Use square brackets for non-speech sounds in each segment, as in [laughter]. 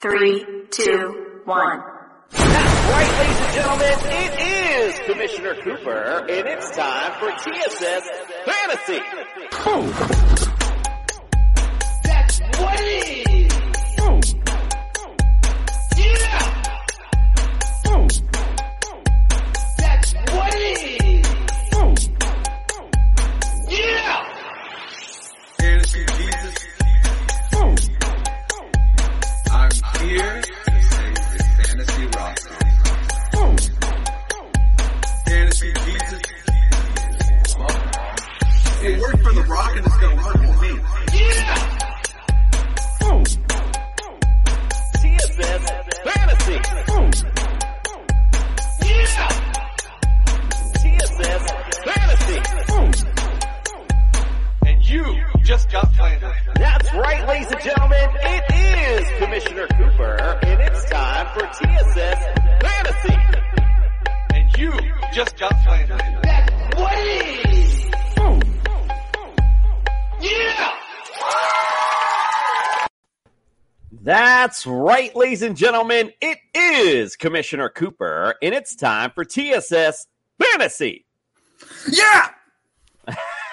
Three, two, one. That's right, ladies and gentlemen. It is Commissioner Cooper, and it's time for TSS Fantasy. That's what it is. Ladies and gentlemen. It is Commissioner Cooper, and it's time for TSS Fantasy. And you just got planted. That's what it is. Yeah. That's right, ladies and gentlemen. It is Commissioner Cooper, and it's time for TSS Fantasy. Yeah! [laughs]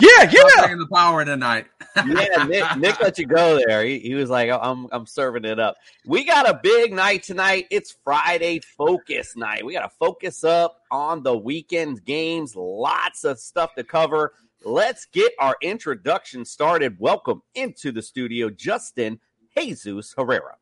Yeah, I'm yeah. taking the power tonight. yeah, Nick, Nick [laughs] let you go there. He, he was like, I'm, I'm serving it up. We got a big night tonight. It's Friday focus night. We got to focus up on the weekend games. Lots of stuff to cover. Let's get our introduction started. Welcome into the studio, Justin Jesus Herrera.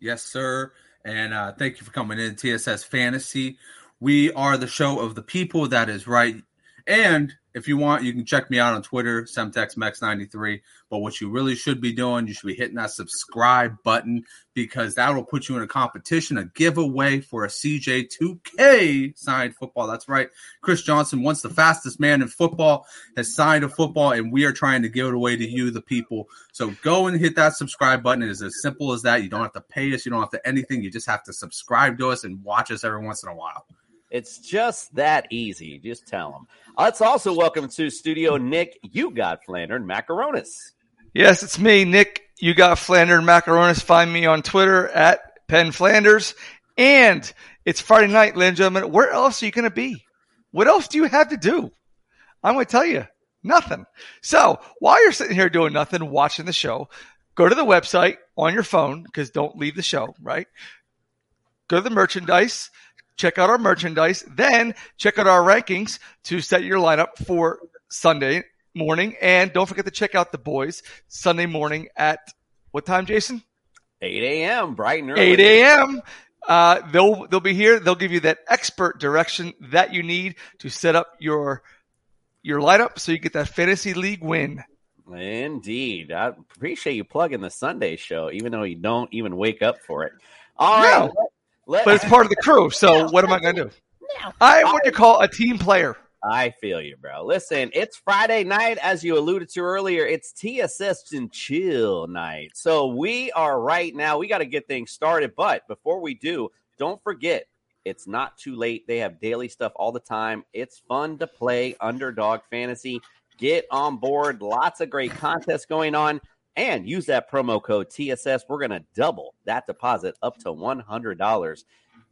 Yes, sir. And uh, thank you for coming in, TSS Fantasy. We are the show of the people. That is right. And if you want, you can check me out on Twitter, SemtexMax93. But what you really should be doing, you should be hitting that subscribe button because that will put you in a competition, a giveaway for a CJ2K signed football. That's right. Chris Johnson, once the fastest man in football, has signed a football, and we are trying to give it away to you, the people. So go and hit that subscribe button. It is as simple as that. You don't have to pay us, you don't have to anything. You just have to subscribe to us and watch us every once in a while. It's just that easy. Just tell them. Let's also welcome to studio Nick. You got Flandern Macaronis. Yes, it's me, Nick. You got Flanders Macaronis. Find me on Twitter at Penn Flanders. And it's Friday night, ladies and gentlemen. Where else are you going to be? What else do you have to do? I'm going to tell you nothing. So while you're sitting here doing nothing, watching the show, go to the website on your phone because don't leave the show, right? Go to the merchandise, check out our merchandise, then check out our rankings to set your lineup for Sunday morning. And don't forget to check out the boys Sunday morning at what time, Jason? 8 a.m. bright and early. 8 a.m. Uh, they'll they'll be here. They'll give you that expert direction that you need to set up your your lineup so you get that fantasy league win. Indeed. I appreciate you plugging the Sunday show, even though you don't even wake up for it. All right. No. let- But it's part of the crew. So [laughs] what am I going to do? I am what you call a team player. I feel you, bro. Listen, it's Friday night, as you alluded to earlier. It's TSS and chill night. So we are right now. We got to get things started. But before we do, don't forget it's not too late. They have daily stuff all the time. It's fun to play underdog fantasy. Get on board. Lots of great contests going on. And use that promo code TSS. We're going to double that deposit up to $100.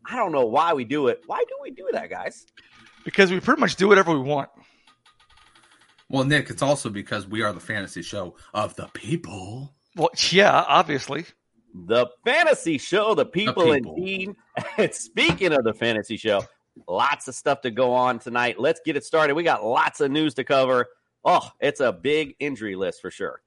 I don't know why we do it. Why do we do that, guys? Because we pretty much do whatever we want. Well, Nick, it's also because we are the fantasy show of the people. Well, yeah, obviously. The fantasy show, the people, people. indeed. And [laughs] speaking of the fantasy show, lots of stuff to go on tonight. Let's get it started. We got lots of news to cover. Oh, it's a big injury list for sure.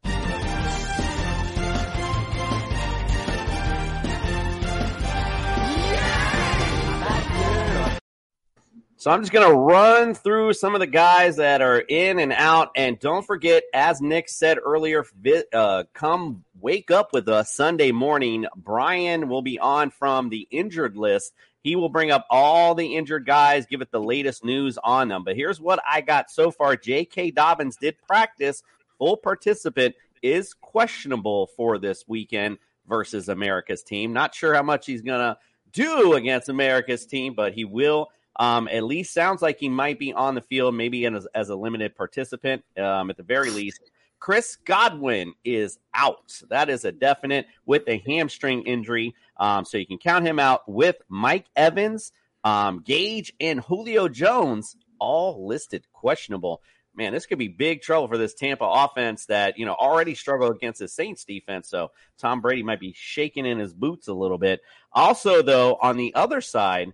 So I'm just going to run through some of the guys that are in and out. And don't forget, as Nick said earlier, uh, come wake up with us Sunday morning. Brian will be on from the injured list. He will bring up all the injured guys, give it the latest news on them. But here's what I got so far J.K. Dobbins did practice, full participant, is questionable for this weekend versus America's team. Not sure how much he's going to do against America's team, but he will um, at least sounds like he might be on the field, maybe as, as a limited participant um, at the very least. Chris Godwin is out. That is a definite with a hamstring injury. Um, so you can count him out with Mike Evans, um, Gage, and Julio Jones, all listed questionable. Man, this could be big trouble for this Tampa offense that, you know, already struggled against the Saints defense. So Tom Brady might be shaking in his boots a little bit. Also, though, on the other side,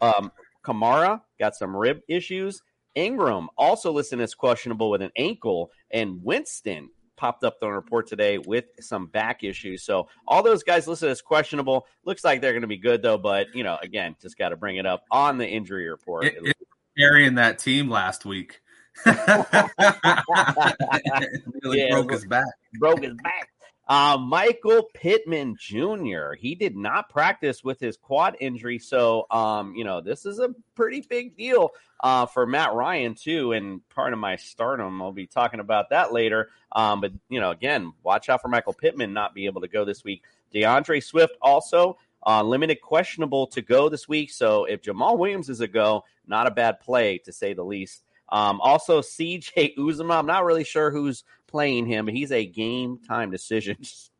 um, Kamara got some rib issues. Ingram also listed as questionable with an ankle, and Winston popped up on the report today with some back issues. So all those guys listed as questionable. Looks like they're going to be good though, but you know, again, just got to bring it up on the injury report. It, it, carrying that team last week. [laughs] [laughs] really yeah, broke his back. Broke his back. Uh, Michael Pittman Jr. He did not practice with his quad injury, so um, you know this is a pretty big deal uh, for Matt Ryan too. And part of my stardom, I'll be talking about that later. Um, but you know, again, watch out for Michael Pittman not be able to go this week. DeAndre Swift also uh, limited questionable to go this week. So if Jamaal Williams is a go, not a bad play to say the least. Um, also, CJ Uzomah. I'm not really sure who's playing him. He's a game time decision.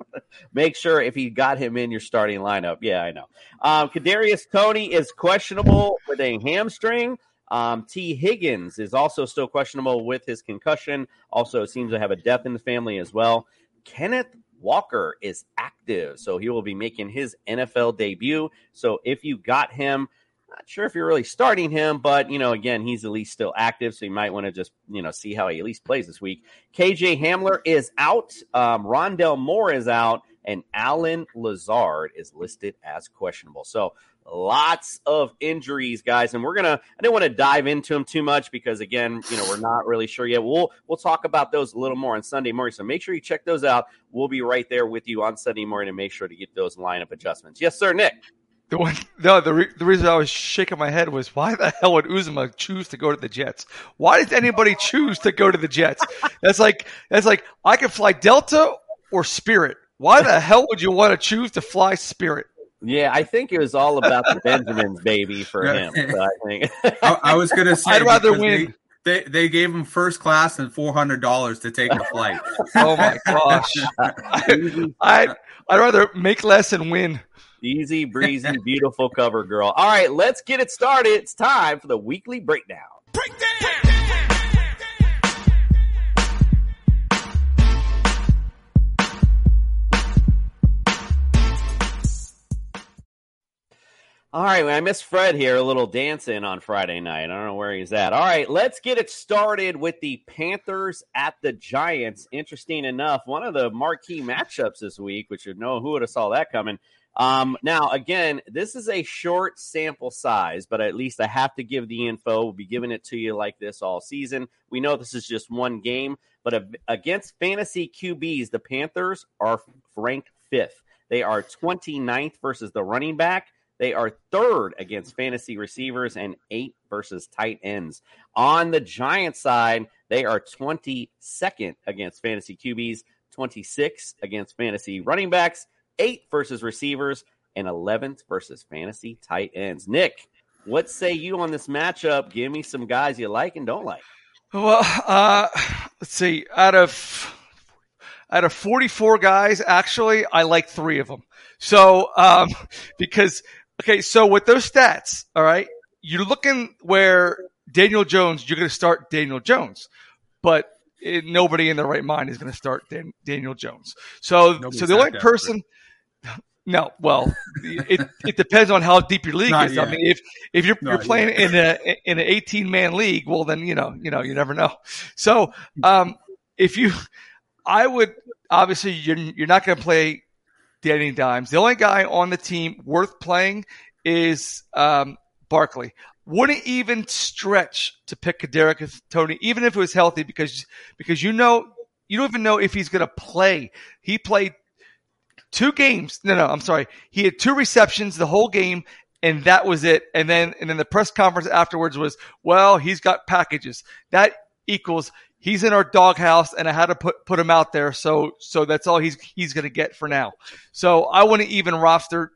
[laughs] Make sure if you got him in your starting lineup. Yeah, I know. Um, Kadarius Toney is questionable with a hamstring. Um, Tee Higgins is also still questionable with his concussion. Also, seems to have a death in the family as well. Kenneth Walker is active, so he will be making his NFL debut. So if you got him, not sure if you're really starting him, but you know, again, he's at least still active, so you might want to just you know see how he at least plays this week. KJ Hamler is out, um, Rondale Moore is out, and Allen Lazard is listed as questionable. So lots of injuries, guys, and we're gonna. I didn't want to dive into them too much because again, you know, we're not really sure yet. We'll we'll talk about those a little more on Sunday morning. So make sure you check those out. We'll be right there with you on Sunday morning to make sure to get those lineup adjustments. Yes, sir, Nick. The one, no, the re, the reason I was shaking my head was why the hell would Uzomah choose to go to the Jets? Why does anybody choose to go to the Jets? That's like that's like I could fly Delta or Spirit. Why the hell would you want to choose to fly Spirit? Yeah, I think it was all about the Benjamins, baby, for him. So I think I, I was going [laughs] to say I'd rather win. They, they, they gave him first class and four hundred dollars to take a flight. [laughs] oh my gosh! I, [laughs] I'd, I'd rather make less and win. Easy [laughs] breezy, beautiful cover girl. All right, let's get it started. It's time for the weekly breakdown. Breakdown. All right, I miss Fred here, a little dancing on Friday night. I don't know where he's at. All right, let's get it started with the Panthers at the Giants. Interesting enough, one of the marquee matchups this week, which you know who would have saw that coming. Um, now, again, this is a short sample size, but at least I have to give the info. We'll be giving it to you like this all season. We know this is just one game, but against fantasy QBs, the Panthers are ranked fifth. They are 29th versus the running back. They are third against fantasy receivers and eight versus tight ends. On the Giant side, they are 22nd against fantasy QBs, 26 against fantasy running backs, eight versus receivers, and 11th versus fantasy tight ends. Nick, what say you on this matchup? Give me some guys you like and don't like. Well, uh, let's see. Out of out of 44 guys, actually, I like three of them. So, um, [laughs] because okay, so with those stats, all right, you're looking where Daniel Jones, you're going to start Daniel Jones, but it, nobody in their right mind is going to start Dan, Daniel Jones. So, Nobody's so the only person. No, well, it, it depends on how deep your league Not is. Yet. I mean, if if you're, you're playing yet. in a in an 18 man league, well, then you know, you know, you never know. So, [laughs] um, if you, I would obviously you're you're not going to play Danny Dimes. The only guy on the team worth playing is um, Barkley. Wouldn't even stretch to pick Kadarius Toney, even if it was healthy, because because you know you don't even know if he's going to play. He played two games. No, no, I'm sorry. He had two receptions the whole game, and that was it. And then and then the press conference afterwards was, well, he's got packages. That equals he's in our doghouse, and I had to put put him out there. So so that's all he's he's going to get for now. So I wouldn't even roster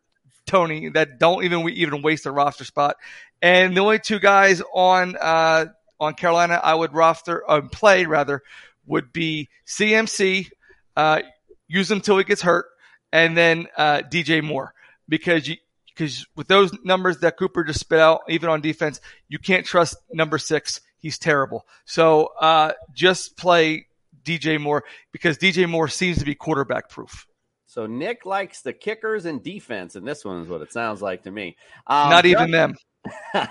Toney. That don't even even waste a roster spot. And the only two guys on uh, on Carolina I would roster uh, play rather would be CMC. Uh, use him until he gets hurt, and then uh, DJ Moore because you because with those numbers that Cooper just spit out, even on defense, you can't trust number six. He's terrible. So uh, just play DJ Moore because DJ Moore seems to be quarterback proof. So Nick likes the kickers and defense, and this one is what it sounds like to me. Um, Not even them. [laughs] All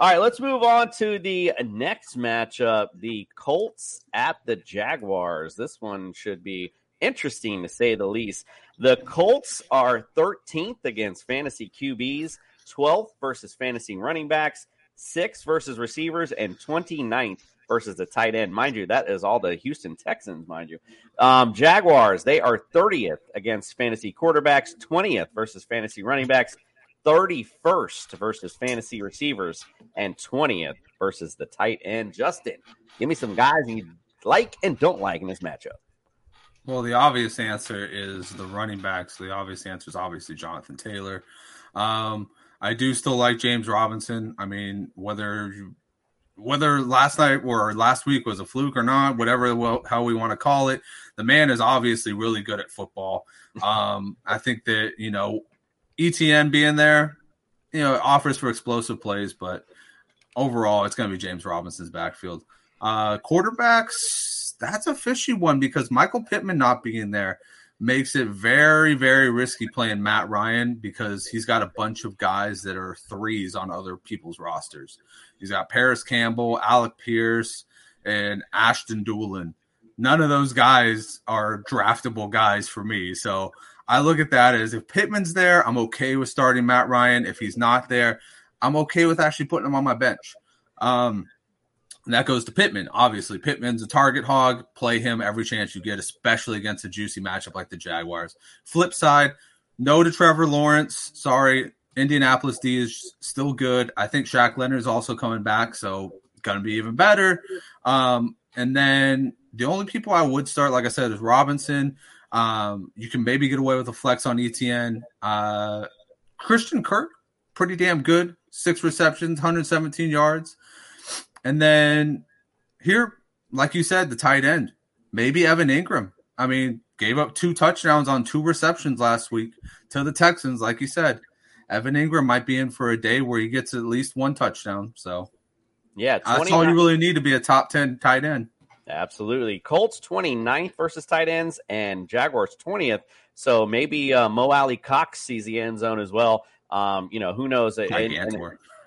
right, let's move on to the next matchup the Colts at the Jaguars. This one should be interesting to say the least. The Colts are 13th against fantasy QBs, 12th versus fantasy running backs, 6th versus receivers, and 29th versus the tight end. Mind you, that is all the Houston Texans, mind you. Um, Jaguars, they are 30th against fantasy quarterbacks, 20th versus fantasy running backs, 31st versus fantasy receivers, and 20th versus the tight end. Justin, give me some guys you like and don't like in this matchup. Well, the obvious answer is the running backs. The obvious answer is obviously Jonathan Taylor. Um, I do still like James Robinson. I mean, whether whether last night or last week was a fluke or not, whatever how we want to call it, the man is obviously really good at football. Um, I think that you know ETN being there, you know, offers for explosive plays, but overall, it's going to be James Robinson's backfield. Uh, quarterbacks, that's a fishy one because Michael Pittman not being there makes it very, very risky playing Matt Ryan because he's got a bunch of guys that are threes on other people's rosters. He's got Parris Campbell, Alec Pierce, and Ashton Dulin. None of those guys are draftable guys for me. So I look at that as if Pittman's there, I'm okay with starting Matt Ryan. If he's not there, I'm okay with actually putting him on my bench. Um, and that goes to Pittman. Obviously, Pittman's a target hog. Play him every chance you get, especially against a juicy matchup like the Jaguars. Flip side, no to Trevor Lawrence. Sorry, Indianapolis D is still good. I think Shaq Leonard is also coming back, so going to be even better. Um, and then the only people I would start, like I said, is Robinson. Um, you can maybe get away with a flex on ETN. Uh, Christian Kirk, pretty damn good. Six receptions, 117 yards. And then here, like you said, the tight end, maybe Evan Engram. I mean, gave up two touchdowns on two receptions last week to the Texans. Like you said, Evan Engram might be in for a day where he gets at least one touchdown. So, yeah, that's all you really need to be a top 10 tight end. Absolutely. Colts 29th versus tight ends and Jaguars 20th. So maybe uh, Mo Alie-Cox sees the end zone as well. Um, you know, who knows? And, and,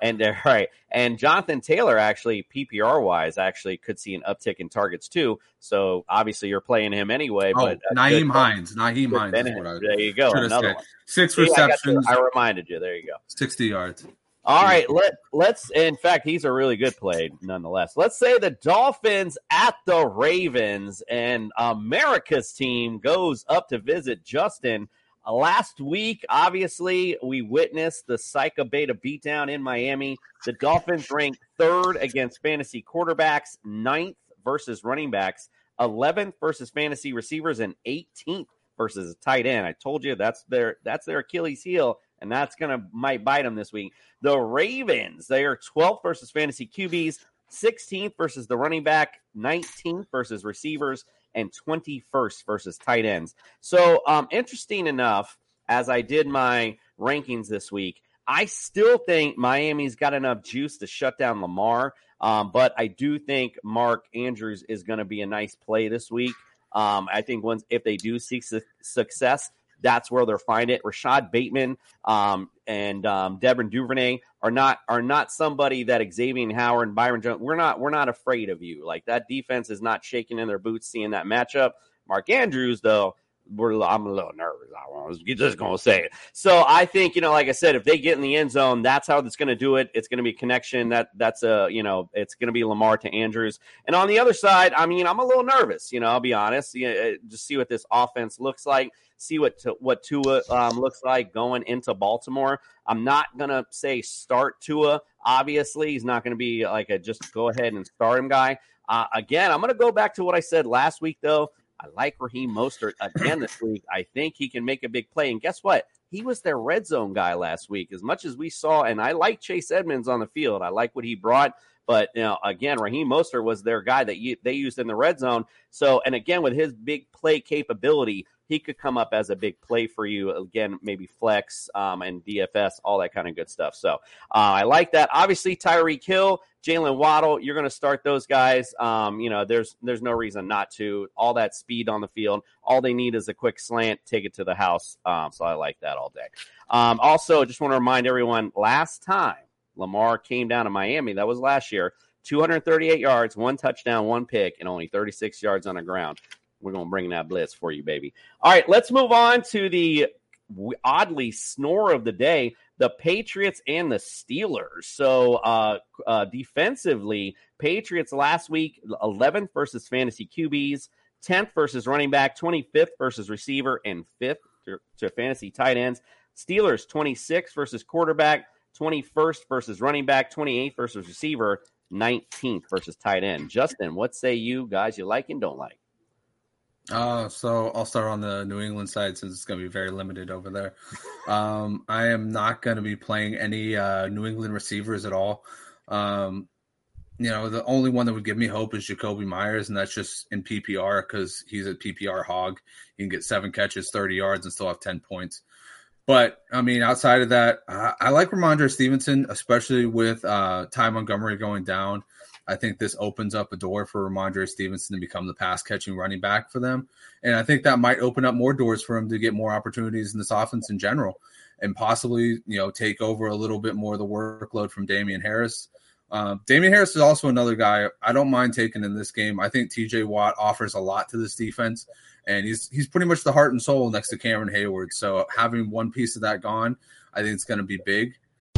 and [laughs] uh, right, and Jonathan Taylor actually PPR wise actually could see an uptick in targets too. So obviously you're playing him anyway. Oh, but Nyheim Hines, Nyheim Hines. There you go, another one. Six See, receptions. I, I, reminded you. There you go. Sixty yards. All right, let let's. In fact, he's a really good play, nonetheless. Let's say the Dolphins at the Ravens, and America's team goes up to visit Justin. Uh, last week, obviously, we witnessed the Psycho Beta beatdown in Miami. The Dolphins ranked third against fantasy quarterbacks, ninth versus running backs, 11th versus fantasy receivers, and 18th versus a tight end. I told you that's their that's their Achilles heel, and that's gonna might bite them this week. The Ravens, they are 12th versus fantasy QBs, 16th versus the running back, 19th versus receivers, and 21st versus tight ends. So, um, interesting enough, as I did my rankings this week, I still think Miami's got enough juice to shut down Lamar. Um, but I do think Mark Andrews is going to be a nice play this week. Um, I think once if they do seek su- success, that's where they'll find it. Rashod Bateman um, and um, Devin Duvernay are not are not somebody that Xavier Howard and Byron Jones. We're not we're not afraid of you. Like that defense is not shaking in their boots seeing that matchup. Mark Andrews though we're I'm a little nervous. I was just gonna say it. So I think you know, like I said, if they get in the end zone, that's how it's to do it. It's to be connection. That that's a you know, it's to be Lamar to Andrews. And on the other side, I mean, I'm a little nervous. You know, I'll be honest. You know, just see what this offense looks like. See what what Tua um, looks like going into Baltimore. I'm not gonna say start Tua. Obviously, he's not to be like a just go ahead and start him guy. Uh, again, I'm going to go back to what I said last week, though. I like Raheem Mostert again this week. I think he can make a big play. And guess what? He was their red zone guy last week. As much as we saw, and I like Chase Edmonds on the field, I like what he brought. But you know, again, Raheem Mostert was their guy that you, they used in the red zone. So, and again, with his big play capability, he could come up as a big play for you again, maybe flex um, and DFS, all that kind of good stuff. So uh, I like that. Obviously, Tyreek Hill, Jaylen Waddle, you're going to start those guys. Um, you know, there's there's no reason not to. All that speed on the field, all they need is a quick slant, take it to the house. Um, so I like that all day. Um, also, just want to remind everyone, last time Lamar came down to Miami, that was last year. 238 yards, one touchdown, one pick, and only 36 yards on the ground. We're to bring that blitz for you, baby. All right, let's move on to the oddly snore of the day the Patriots and the Steelers. So, uh, uh, defensively, Patriots last week 11th versus fantasy QBs, 10th versus running back, 25th versus receiver, and 5th to, to fantasy tight ends. Steelers 26th versus quarterback, 21st versus running back, 28th versus receiver, 19th versus tight end. Justin, what say you guys you like and don't like? Uh, so I'll start on the New England side since it's going to be very limited over there. Um, I am not going to be playing any uh, New England receivers at all. Um, you know, the only one that would give me hope is Jakobi Meyers, and that's just in PPR because he's a PPR hog. He can get seven catches, 30 yards, and still have 10 points. But I mean, outside of that, I, I like Rhamondre Stevenson, especially with uh, Ty Montgomery going down. I think this opens up a door for Rhamondre Stevenson to become the pass catching running back for them. And I think that might open up more doors for him to get more opportunities in this offense in general and possibly, you know, take over a little bit more of the workload from Damien Harris. Uh, Damien Harris is also another guy I don't mind taking in this game. I think TJ Watt offers a lot to this defense, and he's he's pretty much the heart and soul next to Cameron Heyward. So having one piece of that gone, I think it's going to be big.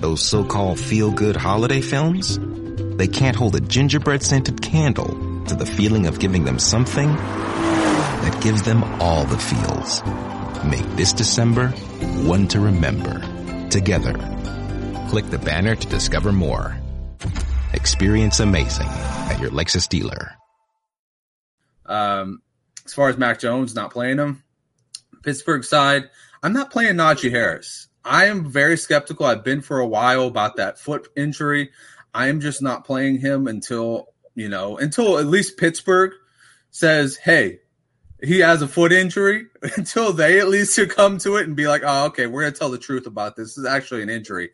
Those so-called feel-good holiday films? They can't hold a gingerbread scented candle to the feeling of giving them something that gives them all the feels. Make this December one to remember. Together. Click the banner to discover more. Experience amazing at your Lexus dealer. Um, as far as Mac Jones not playing him, Pittsburgh side, I'm not playing Najee Harris. I am very skeptical. I've been for a while about that foot injury. I am just not playing him until, you know, until at least Pittsburgh says, hey, he has a foot injury, [laughs] until they at least come to it and be like, oh, okay, we're going to tell the truth about this. This is actually an injury.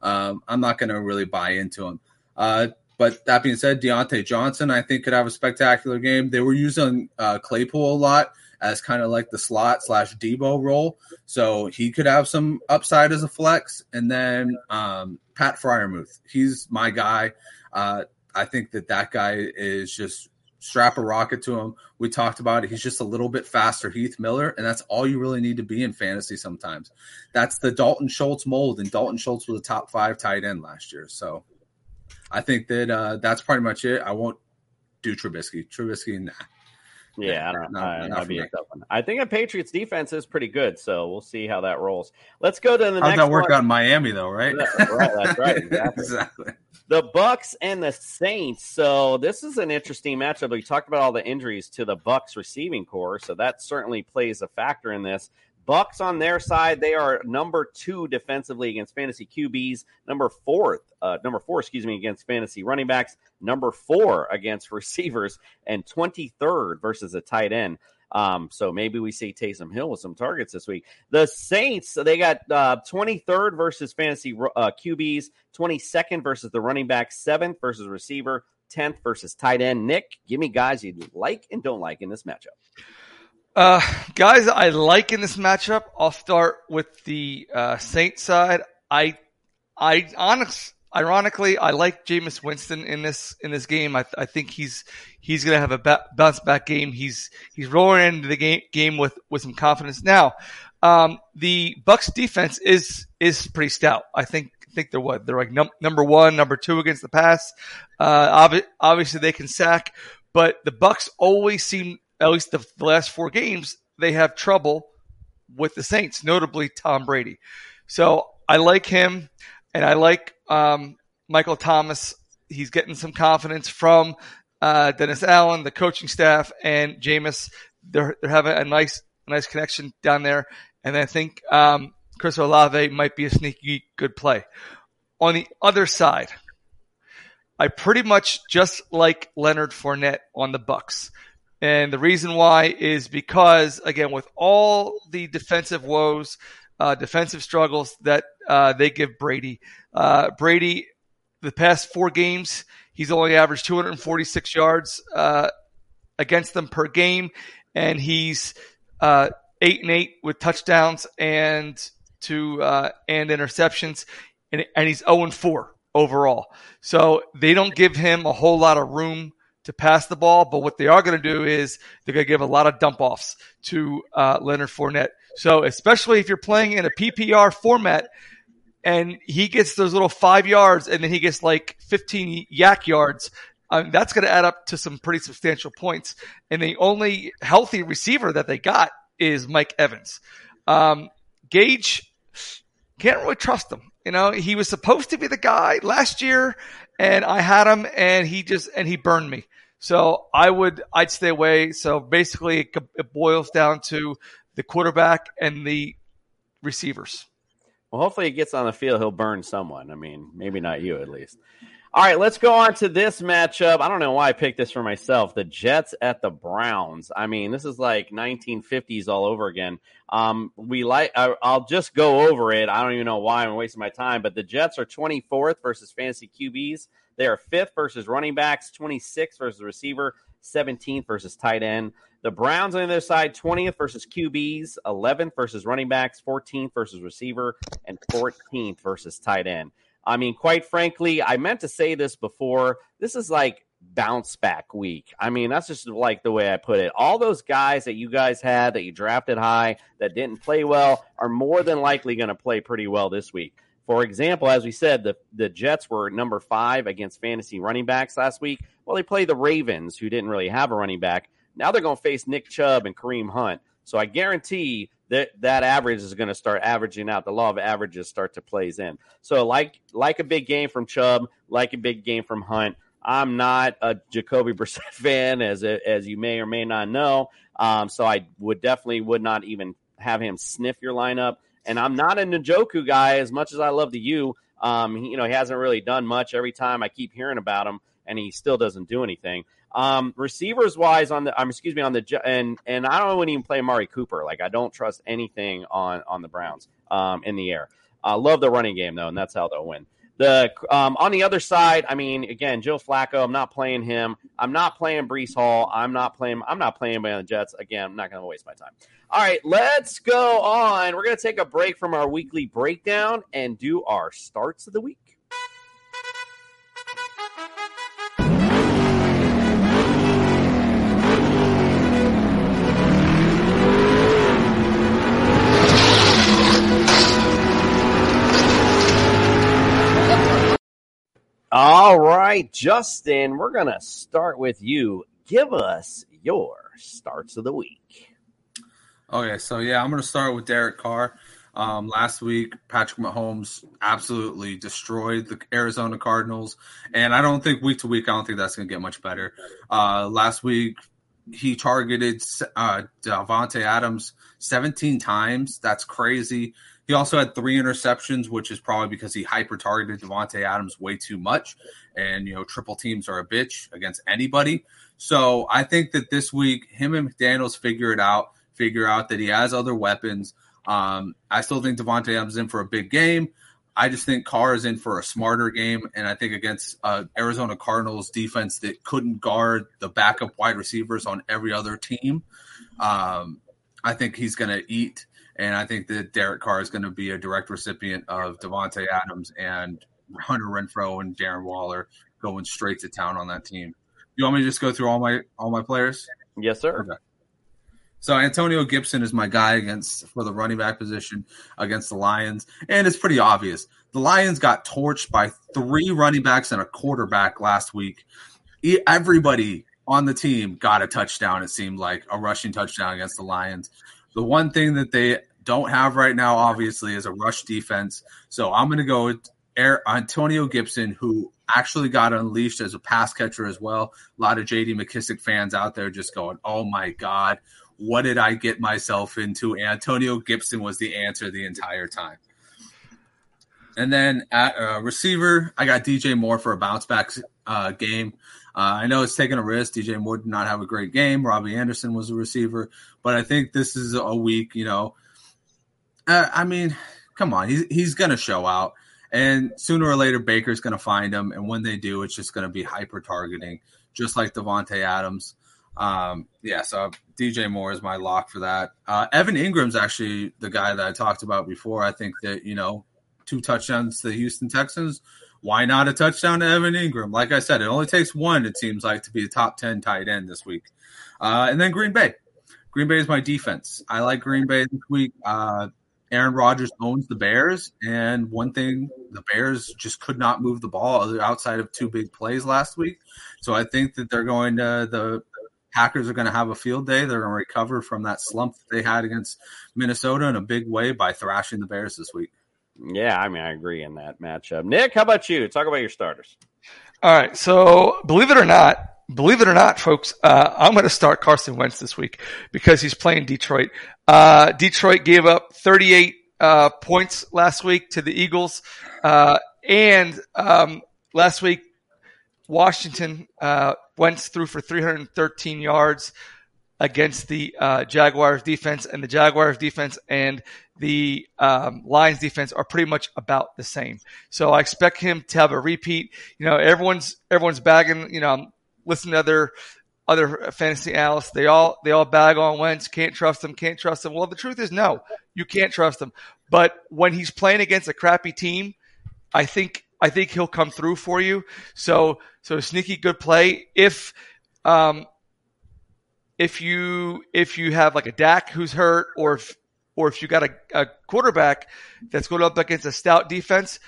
Um, I'm not going to really buy into him. Uh, but that being said, Diontae Johnson, I think, could have a spectacular game. They were using uh, Claypool a lot as kind of like the slot slash Deebo role. So he could have some upside as a flex. And then um, Pat Freiermuth, he's my guy. Uh, I think that that guy is just strap a rocket to him. We talked about it. He's just a little bit faster, Heath Miller, and that's all you really need to be in fantasy sometimes. That's the Dalton Schultz mold, and Dalton Schultz was a top five tight end last year. So I think that uh, that's pretty much it. I won't do Trubisky. Trubisky, nah. Yeah, I don't know. That'd be a tough one. I think a Patriots defense is pretty good, so we'll see how that rolls. Let's go to the How'd next. that work one. out in Miami, though, right? Yeah, right, that's right. [laughs] Exactly. exactly. The Bucks and the Saints. So this is an interesting matchup. We talked about all the injuries to the Bucks receiving core, so that certainly plays a factor in this. Bucks on their side, they are number two defensively against fantasy QBs, number fourth, uh, number four, excuse me, against fantasy running backs, number four against [laughs] receivers, and 23rd versus a tight end. Um, so maybe we see Taysom Hill with some targets this week. The Saints, they got uh, 23rd versus fantasy uh, QBs, 22nd versus the running back, 7th versus receiver, 10th versus tight end. Nick, give me guys you like and don't like in this matchup. Uh, guys, I like in this matchup. I'll start with the uh, Saints side. I, I honest, ironically, I like Jameis Winston in this in this game. I, I think he's he's going to have a ba- bounce back game. He's he's rolling into the game game with with some confidence. Now, um, the Bucks defense is is pretty stout. I think think they're what they're like num- number one, number two against the pass. Uh, ob- obviously they can sack, but the Bucks always seem at least the, the last four games, they have trouble with the Saints, notably Tom Brady. So I like him, and I like um, Michael Thomas. He's getting some confidence from uh, Dennis Allen, the coaching staff, and Jameis. They're they're having a nice nice connection down there, and I think um, Chris Olave might be a sneaky good play. On the other side, I pretty much just like Leonard Fournette on the Bucks. And the reason why is because, again, with all the defensive woes, uh, defensive struggles that uh, they give Brady, uh, Brady, the past four games, he's only averaged 246 yards uh, against them per game, and he's uh, eight and eight with touchdowns and two uh, and interceptions, and, and he's 0 and four overall. So they don't give him a whole lot of room to pass the ball, but what they are going to do is they're going to give a lot of dump offs to uh, Leonard Fournette. So especially if you're playing in a PPR format and he gets those little five yards and then he gets like 15 YAC yards, um, that's going to add up to some pretty substantial points. And the only healthy receiver that they got is Mike Evans. Um, Gage can't really trust him. You know, he was supposed to be the guy last year and I had him and he just, and he burned me. So I would, I'd stay away. So basically it, boils down to the quarterback and the receivers. Well, hopefully he gets on the field. He'll burn someone. I mean, maybe not you at least. All right, let's go on to this matchup. I don't know why I picked this for myself. The Jets at the Browns. I mean, this is like 1950s all over again. Um, we like. I, will just go over it. I don't even know why I'm wasting my time. But the Jets are 24th versus fantasy QBs. They are fifth versus running backs, 26th versus receiver, 17th versus tight end. The Browns on the other side, 20th versus QBs, 11th versus running backs, 14th versus receiver, and 14th versus tight end. I mean, quite frankly, I meant to say this before. This is like bounce back week. I mean, that's just like the way I put it. All those guys that you guys had that you drafted high that didn't play well are more than likely going to play pretty well this week. For example, as we said, the, the Jets were number five against fantasy running backs last week. Well, they played the Ravens, who didn't really have a running back. Now they're going to face Nick Chubb and Kareem Hunt. So I guarantee that that average is going to start averaging out. The law of averages start to plays in. So like like a big game from Chubb, like a big game from Hunt. I'm not a Jacoby [laughs] Brissett fan, as as you may or may not know. Um, so I would definitely would not even have him sniff your lineup. And I'm not a Njoku guy as much as I love the you. Um, he, you know, he hasn't really done much. Every time I keep hearing about him, and he still doesn't do anything. Um, receivers wise on the, um, excuse me, on the and and I don't even play Mari Cooper. Like I don't trust anything on on the Browns um, in the air. I love the running game though, and that's how they'll win. The um, on the other side, I mean, again, Joe Flacco. I'm not playing him. I'm not playing Breece Hall. I'm not playing. I'm not playing by the Jets. Again, I'm not going to waste my time. All right, let's go on. We're going to take a break from our weekly breakdown and do our starts of the week. All right, Justin, we're going to start with you. Give us your starts of the week. Okay, so yeah, I'm going to start with Derek Carr. Um, last week, Patrick Mahomes absolutely destroyed the Arizona Cardinals, and I don't think week to week, I don't think that's going to get much better. Uh, last week, he targeted uh, Davante Adams 17 times. That's crazy. He also had three interceptions, which is probably because he hyper targeted Davante Adams way too much. And you know, triple teams are a bitch against anybody. So I think that this week, him and McDaniels figure it out. Figure out that he has other weapons. Um, I still think Davante Adams in for a big game. I just think Carr is in for a smarter game, and I think against uh, Arizona Cardinals defense that couldn't guard the backup wide receivers on every other team, um, I think he's going to eat, and I think that Derek Carr is going to be a direct recipient of Davante Adams and Hunter Renfrow and Darren Waller going straight to town on that team. You want me to just go through all my all my players? Yes, sir. Okay. So Antonio Gibson is my guy against for the running back position against the Lions, and it's pretty obvious. The Lions got torched by three running backs and a quarterback last week. Everybody on the team got a touchdown. It seemed like a rushing touchdown against the Lions. The one thing that they don't have right now, obviously, is a rush defense. So I'm going to go with Antonio Gibson, who actually got unleashed as a pass catcher as well. A lot of JD McKissic fans out there just going, "Oh my God, what did I get myself into? Antonio Gibson was the answer the entire time. And then at uh, receiver, I got DJ Moore for a bounce back uh, game. Uh, I know it's taking a risk. DJ Moore did not have a great game. Robbie Anderson was a receiver, but I think this is a week. You know, uh, I mean, come on, he's he's to show out, and sooner or later Baker's to find him, and when they do, it's just to be hyper targeting, just like Davante Adams. Um, yeah, so DJ Moore is my lock for that. Uh, Evan Engram's actually the guy that I talked about before. I think that, you know, two touchdowns to the Houston Texans. Why not a touchdown to Evan Engram? Like I said, it only takes one, it seems like, to be a top 10 tight end this week. Uh, and then Green Bay. Green Bay is my defense. I like Green Bay this week. Uh, Aaron Rodgers owns the Bears, and one thing the Bears just could not move the ball outside of two big plays last week. So I think that they're going to the Packers are going to have a field day. They're going to recover from that slump that they had against Minnesota in a big way by thrashing the Bears this week. Yeah, I mean, I agree in that matchup. Nick, how about you? Talk about your starters. All right. So, believe it or not, believe it or not, folks, uh, I'm going to start Carson Wentz this week because he's playing Detroit. Uh, Detroit gave up 38 uh, points last week to the Eagles. Uh, and um, last week, Washington uh, Wentz threw for 313 yards against the uh, Jaguars defense, and the Jaguars defense and the um, Lions defense are pretty much about the same. So I expect him to have a repeat. You know, everyone's everyone's bagging. You know, listen to other other fantasy analysts. They all they all bag on Wentz. Can't trust him. Can't trust him. Well, the truth is, no, you can't trust him. But when he's playing against a crappy team, I think I think he'll come through for you. So so sneaky good play. If um if you if you have like a Dak who's hurt, or if or if you got a, a quarterback that's going up against a stout defense,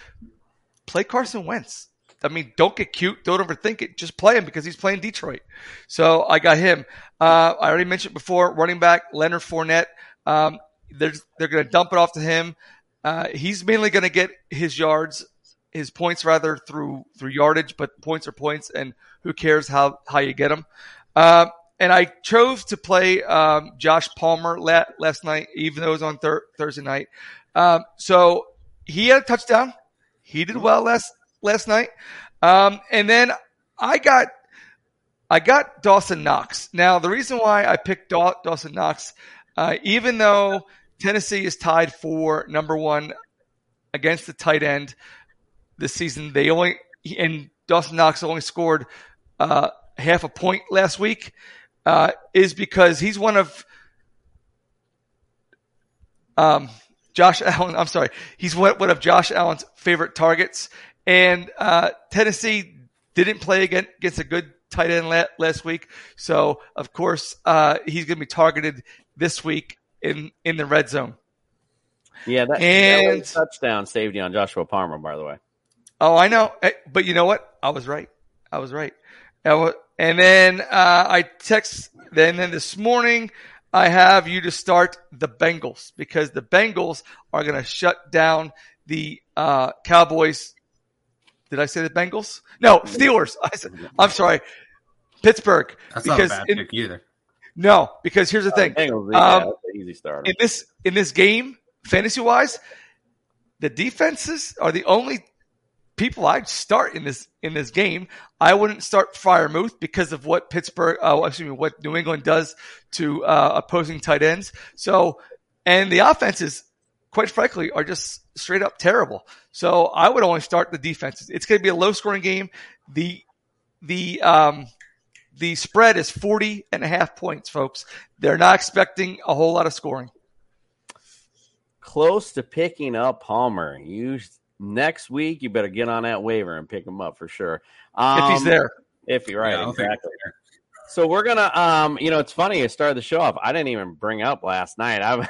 play Carson Wentz. I mean, don't get cute. Don't overthink it. Just play him because he's playing Detroit. So I got him. Uh, I already mentioned before, running back Leonard Fournette. Um, they're they're going to dump it off to him. Uh, he's mainly going to get his yards his points rather through through yardage, but points are points, and who cares how how you get them. Uh, and I chose to play um, Josh Palmer la- last night, even though it was on thir- Thursday night. Um, so he had a touchdown. He did well last last night. Um, and then I got I got Dawson Knox. Now the reason why I picked Daw- Dawson Knox, uh, even though Tennessee is tied for number one against the tight end this season. They only and Dawson Knox only scored uh, half a point last week. Uh, is because he's one of um, Josh Allen. I'm sorry, he's one, one of Josh Allen's favorite targets. And uh, Tennessee didn't play against, against a good tight end last week, so of course uh, he's going to be targeted this week in in the red zone. Yeah, that, and that touchdown saved you on Joshua Palmer, by the way. Oh, I know. But you know what? I was right. I was right. And then uh, I text. Then then this morning I have you to start the Bengals because the Bengals are going to shut down the uh, Cowboys. Did I say the Bengals? No, Steelers. I said, I'm sorry, Pittsburgh. That's because not a bad in, pick either. No, because here's the thing. Bengals, yeah, Um, that's an easy starter. in this in this game, fantasy wise, the defenses are the only people I'd start in this in this game. I wouldn't start Freiermuth because of what Pittsburgh, uh, excuse me, what New England does to uh, opposing tight ends. So, and the offenses, quite frankly, are just straight up terrible. So I would only start the defenses. It's going to be a low scoring game. The the um, the spread is 40 and a half points, folks. They're not expecting a whole lot of scoring. Close to picking up Palmer. You next week, you better get on that waiver and pick him up for sure. if he's Um, there. If you're right, Yeah, I don't think exactly. So we're gonna, um, you know, it's funny. I started the show off. I didn't even bring up last night. I was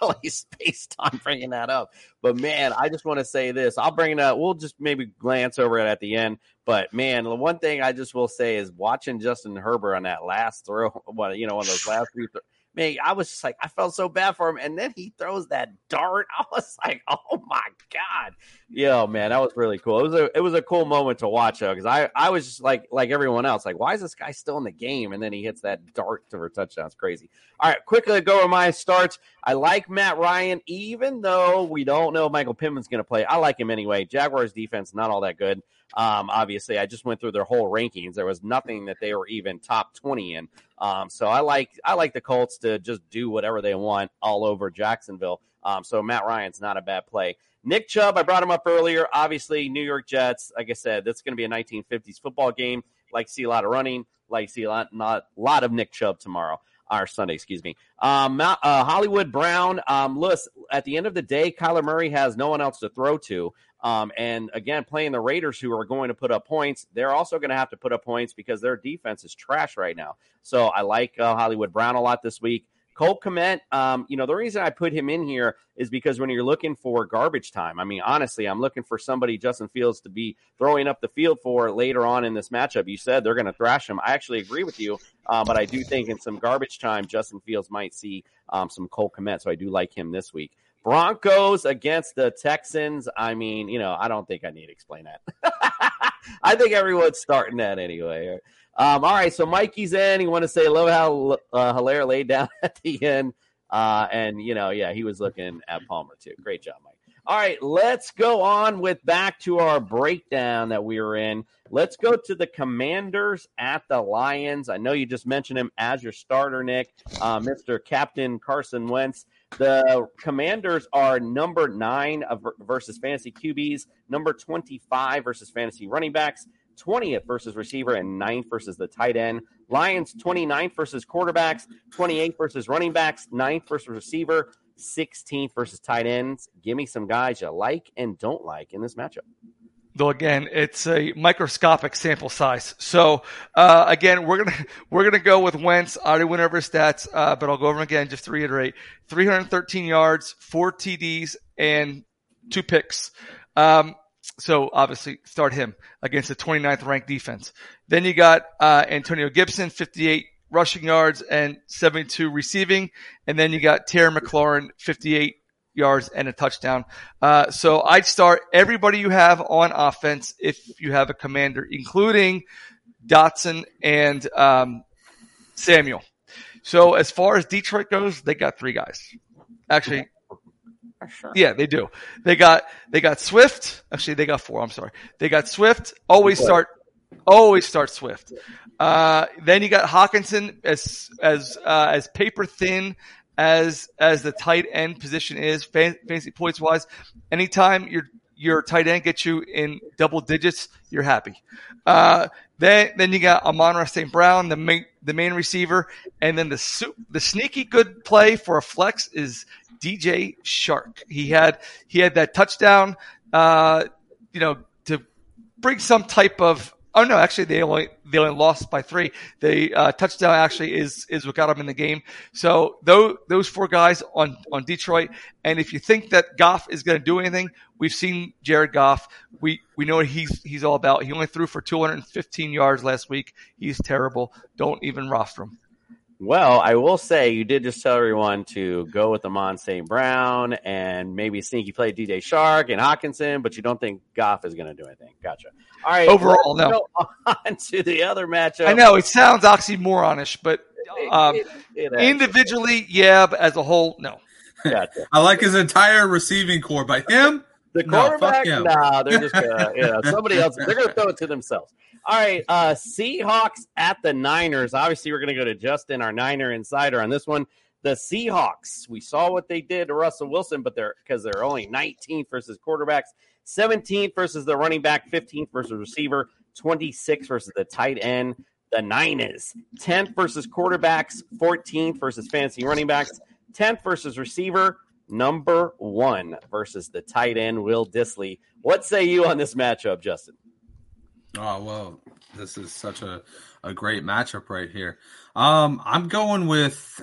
totally spaced [laughs] on bringing that up. But man, I just want to say this. I'll bring it up. We'll just maybe glance over it at the end. But man, the one thing I just will say is watching Justin Herbert on that last throw. [laughs] What you know, of those last three. Th- man, I was just like, I felt so bad for him. And then he throws that dart. [laughs] I was like, oh my god, yeah, man, that was really cool. It was a it was a cool moment to watch though, because I I was just like like everyone else, like, why is this guy still in the game? And then he hits that dart to her touchdown. It's crazy. All right, quickly go over my starts. I like Matt Ryan, even though we don't know if Michael Pittman's going to play. I like him anyway. Jaguars defense not all that good. Um, obviously, I just went through their whole rankings. There was nothing that they were even top twenty in. Um, so I like I like the Colts to just do whatever they want all over Jacksonville. Um, so Matt Ryan's not a bad play. Nick Chubb, I brought him up earlier. Obviously, New York Jets. Like I said, that's going to be a 1950s football game. Like see a lot of running. Like see a lot, not lot of Nick Chubb tomorrow or Sunday, excuse me. Um, uh, Hollywood Brown. Um, Lewis. At the end of the day, Kyler Murray has no one else to throw to. Um, and again, playing the Raiders, who are going to put up points, they're also going to have to put up points because their defense is trash right now. So I like uh, Hollywood Brown a lot this week. Cole Kmet, um, you know, the reason I put him in here is because when you're looking for garbage time, I mean, honestly, I'm looking for somebody Justin Fields to be throwing up the field for later on in this matchup. You said they're going to thrash him. I actually agree with you, uh, but I do think in some garbage time, Justin Fields might see um, some Cole Kmet, so I do like him this week. Broncos against the Texans. I mean, you know, I don't think I need to explain that. [laughs] I think everyone's starting that anyway. Um, all right, so Mikey's in. He want to say, love how uh, Hilaire laid down [laughs] at the end. Uh, and, you know, yeah, he was looking at Palmer too. Great job, Mike. All right, let's go on with back to our breakdown that we were in. Let's go to the Commanders at the Lions. I know you just mentioned him as your starter, Nick, uh, Mr. Captain Carson Wentz. The Commanders are number nine of, versus fantasy QBs, number 25 versus fantasy running backs, 20th versus receiver, and 9th versus the tight end. Lions 29th versus quarterbacks, 28th versus running backs, 9th versus receiver, 16th versus tight ends. Give me some guys you like and don't like in this matchup. Though again, it's a microscopic sample size. So uh, again, we're gonna [laughs] we're gonna go with Wentz. I already went over his stats, uh, but I'll go over them again just to reiterate: 313 yards, four TDs, and two picks. Um, so obviously, start him against the 29th ranked defense. Then you got uh, Antonio Gibson, 58 rushing yards and 72 receiving, and then you got Terry McLaurin, 58 yards and a touchdown. Uh, so I'd start everybody you have on offense if you have a commander, including Dotson and um, Samuel. So as far as Detroit goes, they got three guys. Actually, yeah, they do. They got they got Swift. Actually, they got four. I'm sorry. They got Swift. Always start. Always start Swift. Uh, then you got Hockenson as as uh, as paper thin as as the tight end position is fan- fantasy points wise. Anytime your your tight end gets you in double digits, you're happy. Uh, then then you got Amon St. Brown, the main the main receiver, and then the the sneaky good play for a flex is DJ Chark. He had he had that touchdown, uh, you know, to bring some type of. Oh no, actually they only they only lost by three. The uh, touchdown actually is is what got them in the game. So those those four guys on on Detroit, and if you think that Goff is going to do anything, we've seen Jared Goff. We we know what he's he's all about. He only threw for 215 yards last week. He's terrible. Don't even roster him. Well, I will say you did just tell everyone to go with Amon St. Brown and maybe sneaky play DJ Chark and Hockenson, but you don't think Goff is going to do anything. Gotcha. All right. Overall, let's no. Go [laughs] on to the other matchup. I know it sounds oxymoronish, but Um, It- it actually- individually, yeah, but as a whole, no. Gotcha. [laughs] I like his entire receiving core, but him, The No, fuck quarterback, him. nah, they're just gonna, [laughs] you know, somebody else. They're gonna throw it to themselves. All right, uh, Seahawks at the Niners. Obviously, we're gonna go to Justin, our Niner insider, on this one. The Seahawks. We saw what they did to Russell Wilson, but they're because they're only 19th versus quarterbacks, 17th versus the running back, 15th versus receiver, 26th versus the tight end. The Niners, 10th versus quarterbacks, 14th versus fantasy running backs, 10th versus receiver, number one versus the tight end Will Dissly. What say you on this matchup, Justin? Oh well, this is such a, a great matchup right here. Um, I'm going with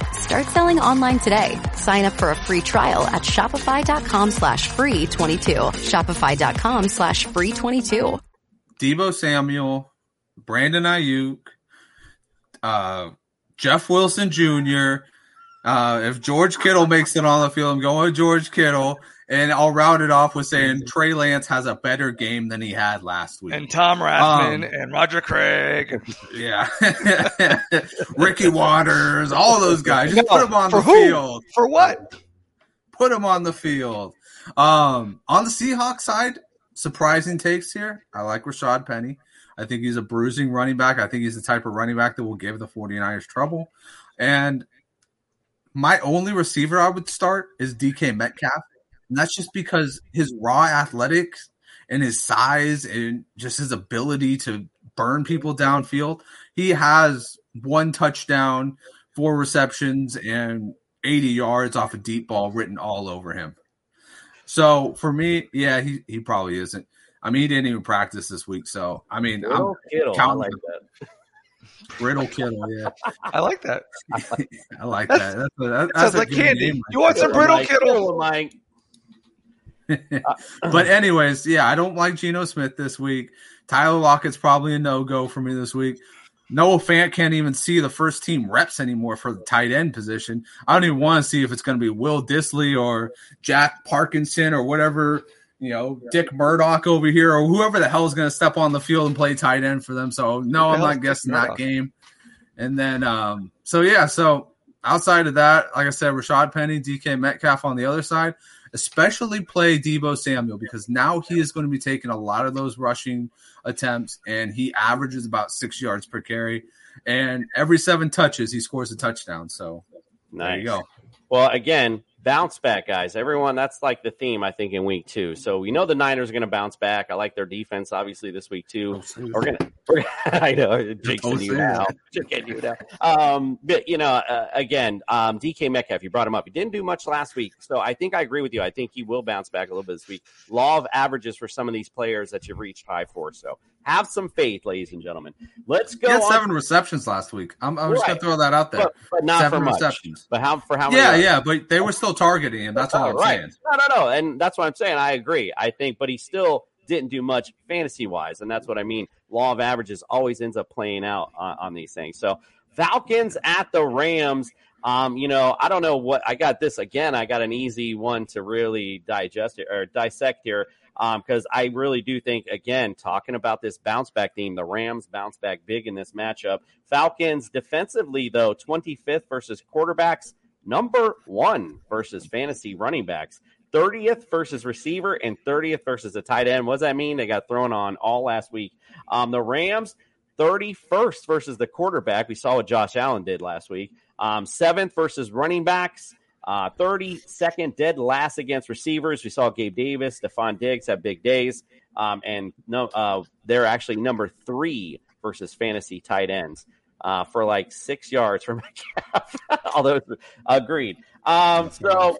Start selling online today. Sign up for a free trial at shopify.com slash free 22. Shopify.com slash free 22. Deebo Samuel, Brandon Aiyuk, uh, Jeff Wilson Jr. Uh, if George Kittle makes it on the field, I'm going with George Kittle. And I'll round it off with saying Trey Lance has a better game than he had last week. And Tom Rathman Um, and Roger Craig. Yeah. [laughs] Ricky Watters, all those guys. Just No, put them on for the who? field. For what? Put them on the field. Um, on the Seahawks side, surprising takes here. I like Rashad Penny. I think he's a bruising running back. I think he's the type of running back that will give the 49ers trouble. And my only receiver I would start is DK Metcalf. And that's just because his raw athletics and his size and just his ability to burn people downfield. He has one touchdown, four receptions, and 80 yards off a deep ball written all over him. So for me, yeah, he, he probably isn't. I mean, he didn't even practice this week. So, I mean, Little I'm Kittle, I like that. Brittle Kittle, yeah. I like that. [laughs] I like that. That's a, that, that's Sounds a like good candy. name You want some brittle Mike, Kittle? Mike. [laughs] but anyways, yeah, I don't like Geno Smith this week. Tyler Lockett's probably a no go for me this week. Noah Fant can't even see the first team reps anymore for the tight end position. I don't even want to see if it's going to be Will Dissly or Jack Parkinson or whatever, you know, Dick Murdoch over here or whoever the hell is going to step on the field and play tight end for them. So no, I'm not guessing that game. And then, um, so yeah, so outside of that, like I said, Rashad Penny, DK Metcalf on the other side, especially play Deebo Samuel because now he is going to be taking a lot of those rushing attempts and he averages about six yards per carry. And every seven touches, he scores a touchdown. So there you go. Well, again, bounce back, guys. Everyone, that's like the theme, I think, in week two. So we know the Niners are going to bounce back. I like their defense, obviously, this week too. We're gonna, [laughs] I know, jinxing you now, jinxing you now. Um, but you know, uh, again, um, DK Metcalf, you brought him up. He didn't do much last week, so I think I agree with you. I think he will bounce back a little bit this week. Law of averages for some of these players that you've reached high for. So have some faith, ladies and gentlemen. Let's He go. had on- seven receptions last week. I'm, I'm just gonna throw that out there. but, but not seven for much. receptions. But how for how many? Yeah, yeah, but they were still targeting him. That's all Oh, I'm right. saying. No, no, no. And that's what I'm saying. I agree. I think, but he still didn't do much fantasy wise. And that's what I mean. Law of averages always ends up playing out on, on these things. So Falcons at the Rams. Um, you know, I don't know what I got this again. I got an easy one to really digest it or dissect here because um, I really do think, again, talking about this bounce back theme, the Rams bounce back big in this matchup. Falcons defensively, though, 25th versus quarterbacks, number one versus fantasy running backs. 30th versus receiver and 30th versus a tight end. What does that mean? They got thrown on all last week. Um, the Rams, 31st versus the quarterback. We saw what Josh Allen did last week. Um, seventh versus running backs. Uh, 32nd dead last against receivers. We saw Gabe Davis, Stefon Diggs have big days. Um, and no, uh, they're actually number three versus fantasy tight ends uh, for like six yards from Metcalf. [laughs] Although, agreed. Um, so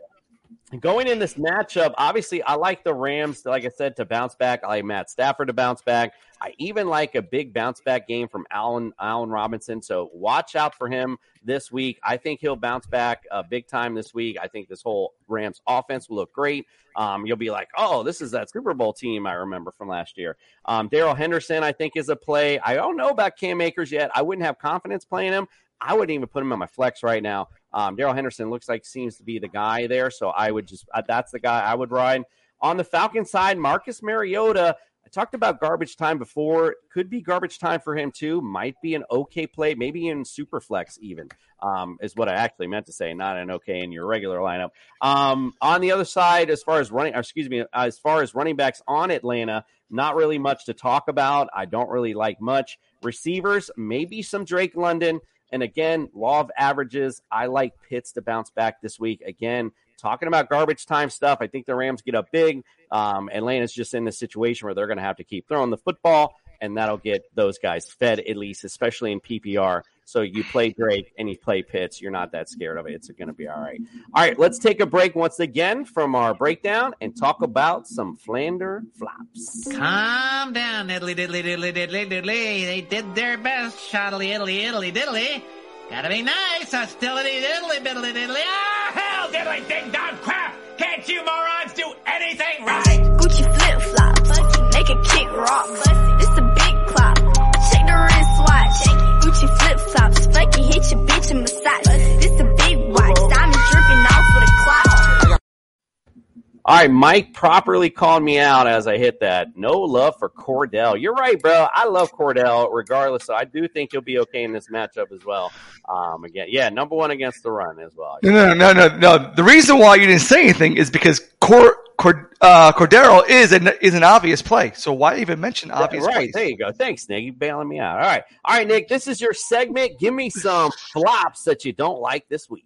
going in this matchup, obviously, I like the Rams, like I said, to bounce back. I like Matt Stafford to bounce back. I even like a big bounce back game from Allen Allen Robinson. So watch out for him this week. I think he'll bounce back uh, big time this week. I think this whole Rams offense will look great. Um, you'll be like, oh, this is that Super Bowl team I remember from last year. Um, Darrell Henderson, I think, is a play. I don't know about Cam Akers yet. I wouldn't have confidence playing him. I wouldn't even put him on my flex right now. Um, Darrell Henderson looks like seems to be the guy there, so I would just uh, that's the guy I would ride. On the Falcon side, Marcus Mariota. I talked about garbage time before. Could be garbage time for him too. Might be an okay play, maybe in super flex even. Um, is what I actually meant to say, not an okay in your regular lineup. Um, on the other side, as far as running, excuse me, as far as running backs on Atlanta, not really much to talk about. I don't really like much. Receivers, maybe some Drake London. And again, law of averages. I like Pitts to bounce back this week. Again, talking about garbage time stuff. I think the Rams get up big. Um, Atlanta's just in the situation where they're going to have to keep throwing the football, and that'll get those guys fed at least, especially in PPR. So you play Drake and you play Pitts. You're not that scared of it. It's going to be all right. All right, let's take a break once again from our breakdown and talk about some Flander flops. Calm down, diddly diddly diddly diddly diddly. They did their best, shoddily diddly diddly diddly. Gotta be nice, hostility diddly diddly diddly. Ah, hell, diddly ding dong crap! Can't you morons do anything right? Gucci flip flops, make a kick rock. Fucking hit your bitch and massage. This a big watch, diamonds dripping off with a clock. All right, Mike properly called me out as I hit that. No love for Cordell. You're right, bro. I love Cordell regardless. So I do think he'll be okay in this matchup as well. Um, again, yeah, number one against the run as well. No, no, no, no, no. The reason why you didn't say anything is because Cor, Cord, uh, Cordero is an is an obvious play. So why even mention obvious? right, plays? there you go. Thanks, Nick. You bailing me out. All right, all right, Nick. This is your segment. Give me some [laughs] flops that you don't like this week.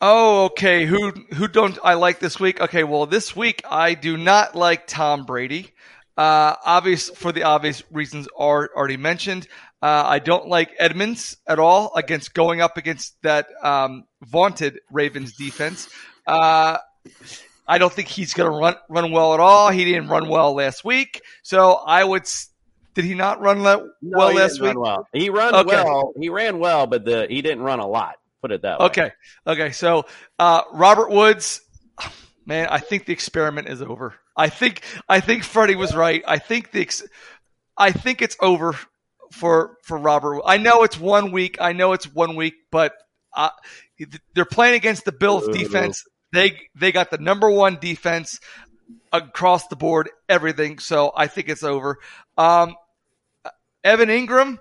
Oh, okay. Who who don't I like this week? Okay, well, this week I do not like Tom Brady. Uh, obvious for the obvious reasons are already mentioned. Uh, I don't like Edmonds at all against going up against that um, vaunted Ravens defense. Uh, I don't think he's going to run run well at all. He didn't run well last week, so I would. Did he not run le- No, well last didn't run week? well. He ran Okay. well. He ran well, but the he didn't run a lot. Put it that way. Okay. Okay. So, uh, Robert Woods, man, I think the experiment is over. I think, I think Freddie was right. I think the, ex- I think it's over for, for Robert. I know it's one week. I know it's one week, but, uh, they're playing against the Bills defense. They, they got the number one defense across the board, everything. So I think it's over. Um, Evan Engram,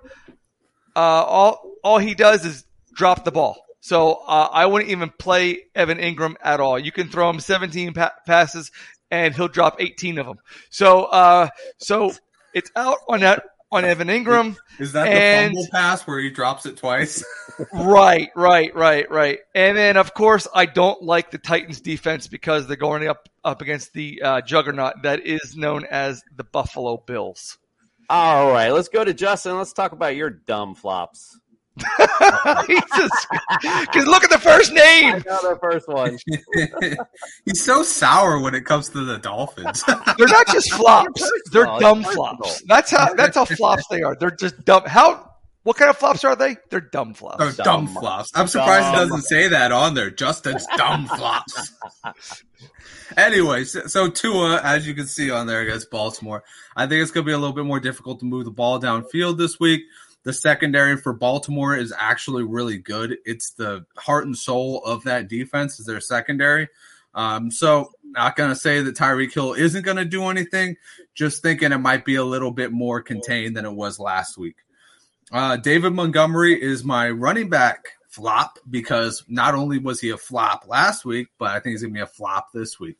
uh, all all he does is drop the ball. So uh, I wouldn't even play Evan Engram at all. You can throw him 17 pa- passes and he'll drop 18 of them. So uh, so it's out on that on Evan Engram. Is that and- the fumble pass where he drops it twice? [laughs] right, right, right, right. And then of course I don't like the Titans defense because they're going up up against the uh, juggernaut that is known as the Buffalo Bills. All right, let's go to Justin. Let's talk about your dumb flops. [laughs] Because look at the first name. I know the first one. [laughs] He's so sour when it comes to the Dolphins. [laughs] They're not just flops. They're Personal, dumb flops. That's how that's how flops they are. They're just dumb. How what kind of flops are they? They're dumb flops. Oh, dumb, flops. I'm surprised it doesn't say that on there. Justin's dumb flops. Anyway, so, so Tua, as you can see on there against Baltimore, I think it's going to be a little bit more difficult to move the ball downfield this week. The secondary for Baltimore is actually really good. It's the heart and soul of that defense is their secondary. Um, so not to say that Tyreek Hill isn't to do anything. Just thinking it might be a little bit more contained than it was last week. Uh, David Montgomery is my running back flop because not only was he a flop last week, but I think he's to be a flop this week.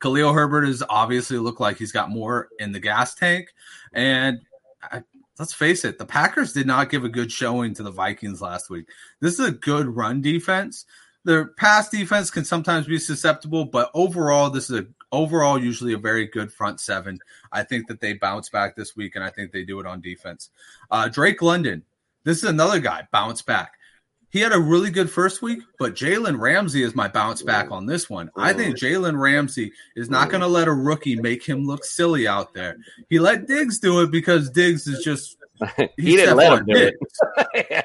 Khalil Herbert has obviously looked like he's got more in the gas tank. And I, let's face it, the Packers did not give a good showing to the Vikings last week. This is a good run defense. Their pass defense can sometimes be susceptible, but overall, this is a overall usually a very good front seven. I think that they bounce back this week, and I think they do it on defense. Uh, Drake London, this is another guy bounce back. He had a really good first week, but Jalen Ramsey is my bounce back on this one. I think Jalen Ramsey is not going to let a rookie make him look silly out there. He let Diggs do it because Diggs is just [laughs] he didn't let him do it.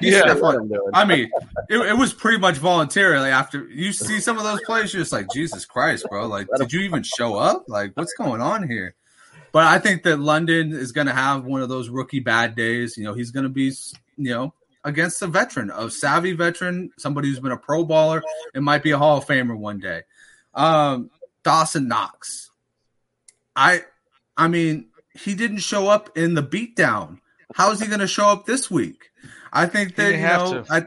[laughs] He's Yeah. Stefon- him do it. I mean, it, it was pretty much voluntarily. After you see some of those plays, you're just like, Jesus Christ, bro! Like, did you even show up? Like, what's going on here? But I think that London is going to have one of those rookie bad days. You know, he's going to be, you know, against a veteran, a savvy veteran, somebody who's been a pro baller and might be a Hall of Famer one day. Um, Dawson Knox. I, I mean, he didn't show up in the beatdown. How is he going to show up this week? I think that you know, to. I,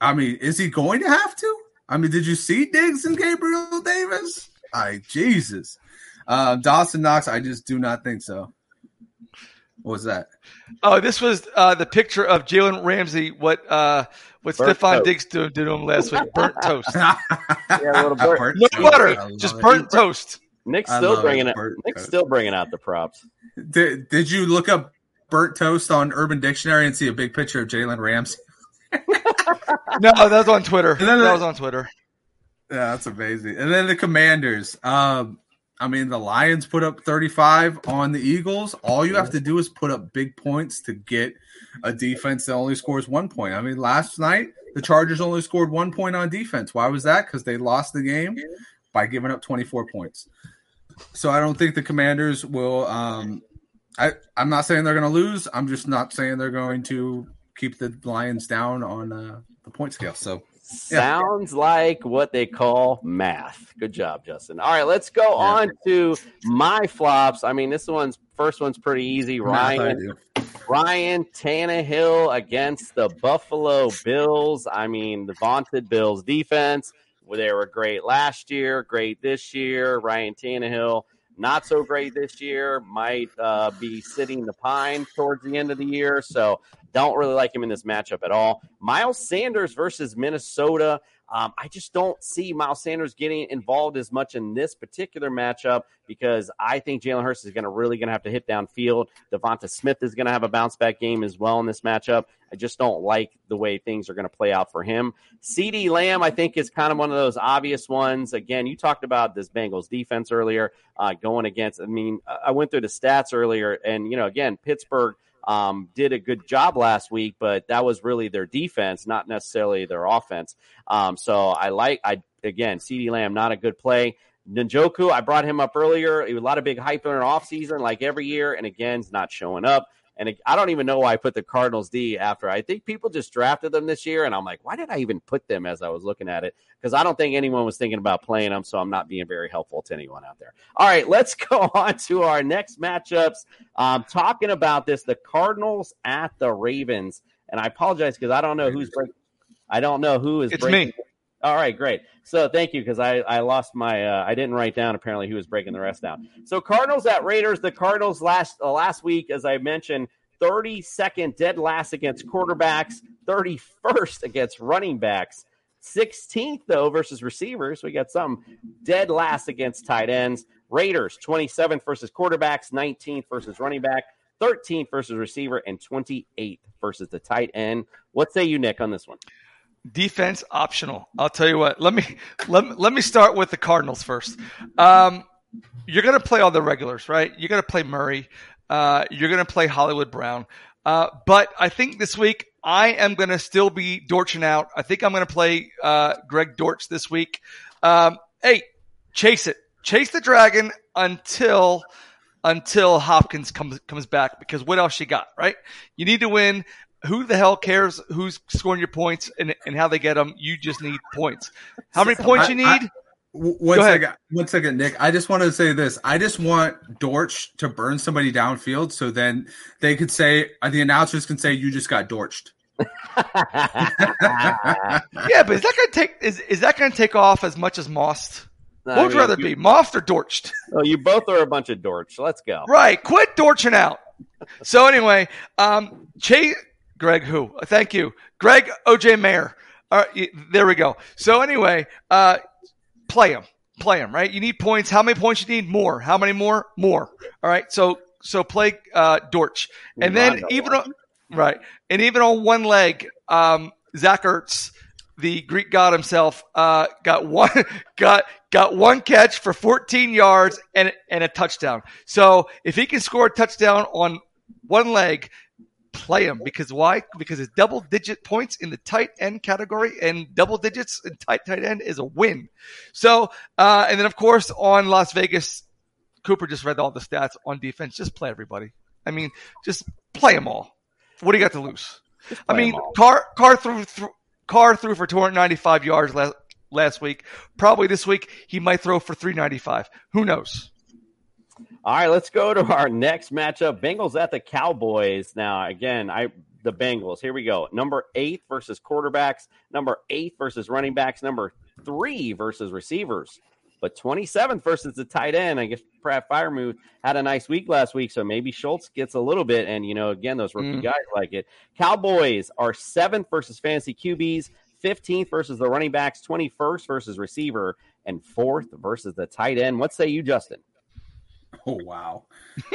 I mean, is he going to have to? I mean, did you see Diggs and Gabriel Davis? I Jesus, uh, Dawson Knox. I just do not think so. What was that? Oh, this was uh, the picture of Jalen Ramsey. What uh, what Burnt Stefon toast. Diggs did, did to him last week? Burnt [laughs] toast. yeah, a little burnt. Burnt No toast. butter, I love just it. burnt toast. Nick's still bringing it. it. Nick's toast. still bringing out the props. Did, did you look up burnt toast on Urban Dictionary and see a big picture of Jalen Ramsey? [laughs] No, that was on Twitter. then That the- was on Twitter. Yeah, that's amazing. And then the Commanders. Um, I mean, the Lions put up 35 on the Eagles. All you have to do is put up big points to get a defense that only scores one point. I mean, last night the Chargers only scored one point on defense. Why was that? Because they lost the game by giving up 24 points. So I don't think the Commanders will. Um, I I'm not saying they're going to lose. I'm just not saying they're going to keep the Lions down on uh, the point scale. So yeah. Sounds like what they call math. Good job, Justin. All right, let's go on to my flops. I mean, this one's first one's pretty easy. Ryan. Ryan Tannehill against the Buffalo Bills. I mean, the vaunted Bills defense. They were great last year, great this year. Ryan Tannehill, not so great this year. Might uh, be sitting the pine towards the end of the year. So don't really like him in this matchup at all. Miles Sanders versus Minnesota. Um, I just don't see Miles Sanders getting involved as much in this particular matchup because I think Jalen Hurts is going to really going to have to hit downfield. Devonta Smith is going to have a bounce back game as well in this matchup. I just don't like the way things are going to play out for him. CeeDee Lamb, I think, is kind of one of those obvious ones. Again, you talked about this Bengals defense earlier, uh, going against. I mean, I went through the stats earlier, and you know, again, Pittsburgh um, did a good job last week, but that was really their defense, not necessarily their offense. Um, so I like, I again, CeeDee Lamb, not a good play. Njoku, I brought him up earlier. A lot of big hype in the offseason, like every year, and again, he's not showing up. And it- I don't even know why I put the Cardinals D after. I think people just drafted them this year, and I'm like, why did I even put them as I was looking at it? Because I don't think anyone was thinking about playing them, so I'm not being very helpful to anyone out there. All right, let's [laughs] go on to our next matchups. Um, talking about this, the Cardinals at the Ravens, and I apologize because I don't know who's breaking. I don't know who is. It's breaking- me. All right, great. So thank you because I, I lost my uh, I didn't write down apparently who was breaking the rest down. So Cardinals at Raiders. The Cardinals last uh, last week, as I mentioned, 32nd dead last against quarterbacks, 31st against running backs, 16th though versus receivers. We got some dead last against tight ends. Raiders 27th versus quarterbacks, 19th versus running back, 13th versus receiver, and 28th versus the tight end. What say you, Nick, on this one? Defense optional. I'll tell you what. Let me let, me- let me start with the Cardinals first. Um, you're going to play all the regulars, right? You're going to play Murray. Uh, you're going to play Hollywood Brown. Uh, but I think this week I am going to still be Dortching out. I think I'm going to play uh, Greg Dortch this week. Um, hey, chase it, chase the dragon until until Hopkins comes comes back because what else you got, right? You need to win. Who the hell cares who's scoring your points and, and how they get them? You just need points. How many points you need? I- w- one Go ahead. second, one second, Nick. I just want to say this. I just want Dortch to burn somebody downfield, so then they could say uh, the announcers can say you just got dorched. [laughs] yeah, but is that going to take is, is that going to take off as much as Most? No, what would you mean, rather you- be, Most or Dorched? Oh, you both are a bunch of dorks. Let's go. Right, quit dorching out. So anyway, um, Chase, Greg, who? Thank you, Greg OJ Mayer. All right, there we go. So anyway, uh, play him, play him. Right, you need points. How many points you need? More. How many more? More. All right. So so play uh, Dortch, and then even on, right, and even on one leg, um, Zach Ertz, the Greek god himself, uh, got one [laughs] got got one catch for 14 yards and and a touchdown. So if he can score a touchdown on one leg, play him because why? Because it's double digit points in the tight end category, and double digits in tight tight end is a win. So uh, and then of course on Las Vegas, Cooper just read all the stats on defense. Just play everybody. I mean, just play them all. What do you got to lose? I mean, Carr Carr threw, threw Carr threw for 295 yards last last week. Probably this week he might throw for 395. Who knows? All right, let's go to our next matchup. Bengals at the Cowboys. Now, again, I the Bengals. Here we go. Number eight versus quarterbacks. Number eight versus running backs. Number three versus receivers. But 27th versus the tight end. I guess Pratt Freiermuth had a nice week last week, so maybe Schultz gets a little bit. And, you know, again, those rookie Mm. guys like it. Cowboys are seventh versus fantasy QBs, 15th versus the running backs, 21st versus receiver, and fourth versus the tight end. What say you, Justin? [laughs] Oh wow!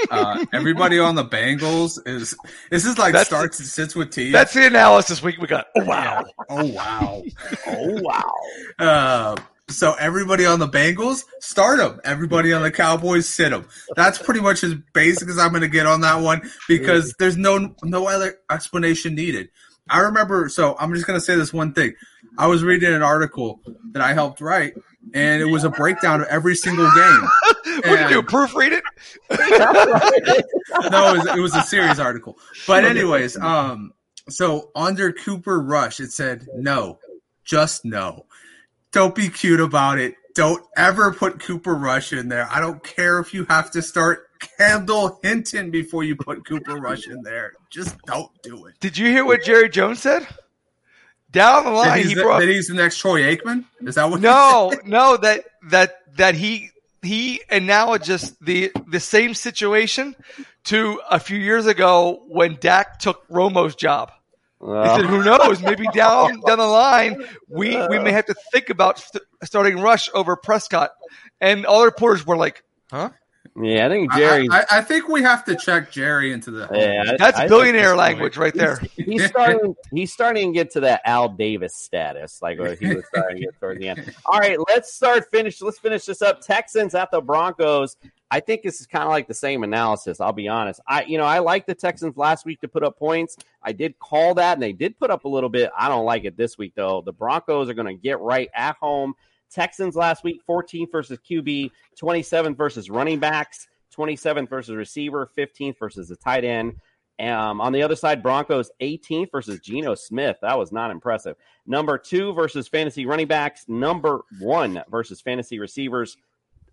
Uh, everybody on the Bengals is this is like That's- starts and sits with T. That's the analysis week we got. Oh wow. Oh wow! [laughs] Oh wow! Uh, so everybody on the Bengals start them. Everybody on the Cowboys sit them. That's pretty much as basic as I'm going to get on that one because there's no no other explanation needed. I remember. So I'm just going to say this one thing. I was reading an article that I helped write, and it was a breakdown of every single game. [laughs] what did you do? Proofread it? no, it was, it was a serious article. But anyways, um, so under Cooper Rush, it said no, just no. Don't be cute about it. Don't ever put Cooper Rush in there. I don't care if you have to start Kendall Hinton before you put Cooper Rush in there. Just don't do it. Did you hear what Jerry Jones said? Down the That line, he's, he brought that he's the next Troy Aikman. Is that what? no, [laughs] no that that that he he analogous the the same situation to a few years ago when Dak took Romo's job. He said, "Who knows? Maybe down [laughs] down the line, we we may have to think about st- starting Rush over Prescott." And all the reporters were like, "Huh?" Yeah, I think Jerry. I, I think we have to check Jerry into the. Yeah, That's I billionaire he's- language right there. He's starting. He's starting to get to that Al Davis status, like what he was starting to get towards the end. [laughs] All right, let's start. Finish. Let's finish this up. Texans at the Broncos. I think this is kind of like the same analysis. I'll be honest. I, you know, I like the Texans last week to put up points. I did call that, and they did put up a little bit. I don't like it this week though. The Broncos are going to get right at home. Texans last week, 14th versus QB, 27th versus running backs, 27th versus receiver, 15th versus the tight end. Um, on the other side, Broncos 18th versus Geno Smith. That was not impressive. Number two versus fantasy running backs. Number one versus fantasy receivers.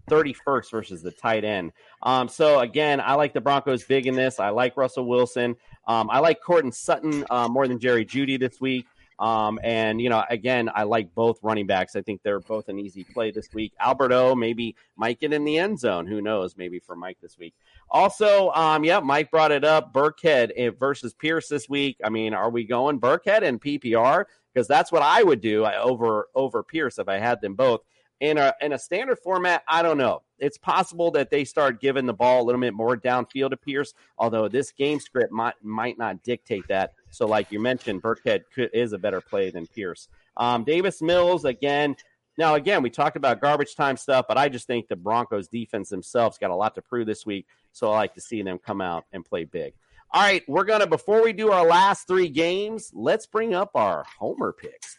31st versus the tight end. Um, so again, I like the Broncos big in this. I like Russell Wilson. Um, I like Courtland Sutton uh, more than Jerry Jeudy this week. Um, and you know, again, I like both running backs. I think they're both an easy play this week. Alberto maybe might get in the end zone. Who knows? Maybe for Mike this week. Also, um, yeah, Mike brought it up. Burkhead eh, versus Pierce this week. I mean, are we going Burkhead and PPR? Because that's what I would do I, over over Pierce if I had them both in a in a standard format. I don't know. It's possible that they start giving the ball a little bit more downfield to Pierce, although this game script might might not dictate that. So, like you mentioned, Burkhead is a better play than Pierce. Um, Davis Mills again. Now, again, we talked about garbage time stuff, but I just think the Broncos defense themselves got a lot to prove this week. So I like to see them come out and play big. All right, we're gonna before we do our last three games, let's bring up our homer picks.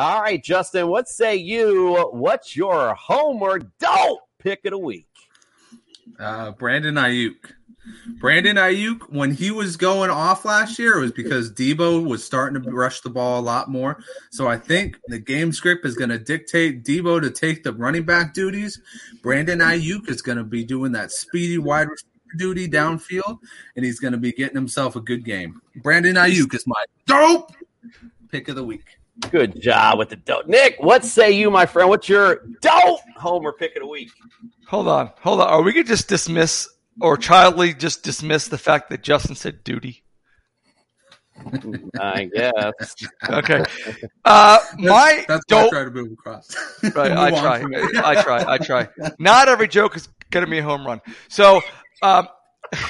All right, Justin, what say you? What's your home or don't pick of the week? Uh, Brandon Aiyuk. Brandon Aiyuk, when he was going off last year, it was because Deebo was starting to rush the ball a lot more. So I think the game script is going to dictate Deebo to take the running back duties. Brandon Aiyuk is going to be doing that speedy wide receiver duty downfield, and he's going to be getting himself a good game. Brandon Aiyuk is my dope pick of the week. Good job with the dope. Nick, what say you, my friend? What's your dope homer pick of the week? Hold on, hold on. Are we could just dismiss or childly just dismiss the fact that Justin said duty? I guess. Okay. Uh, my That's why I try to move across. Right, I [laughs] Move on try. I try. I try. Not every joke is going to be a home run. So, um,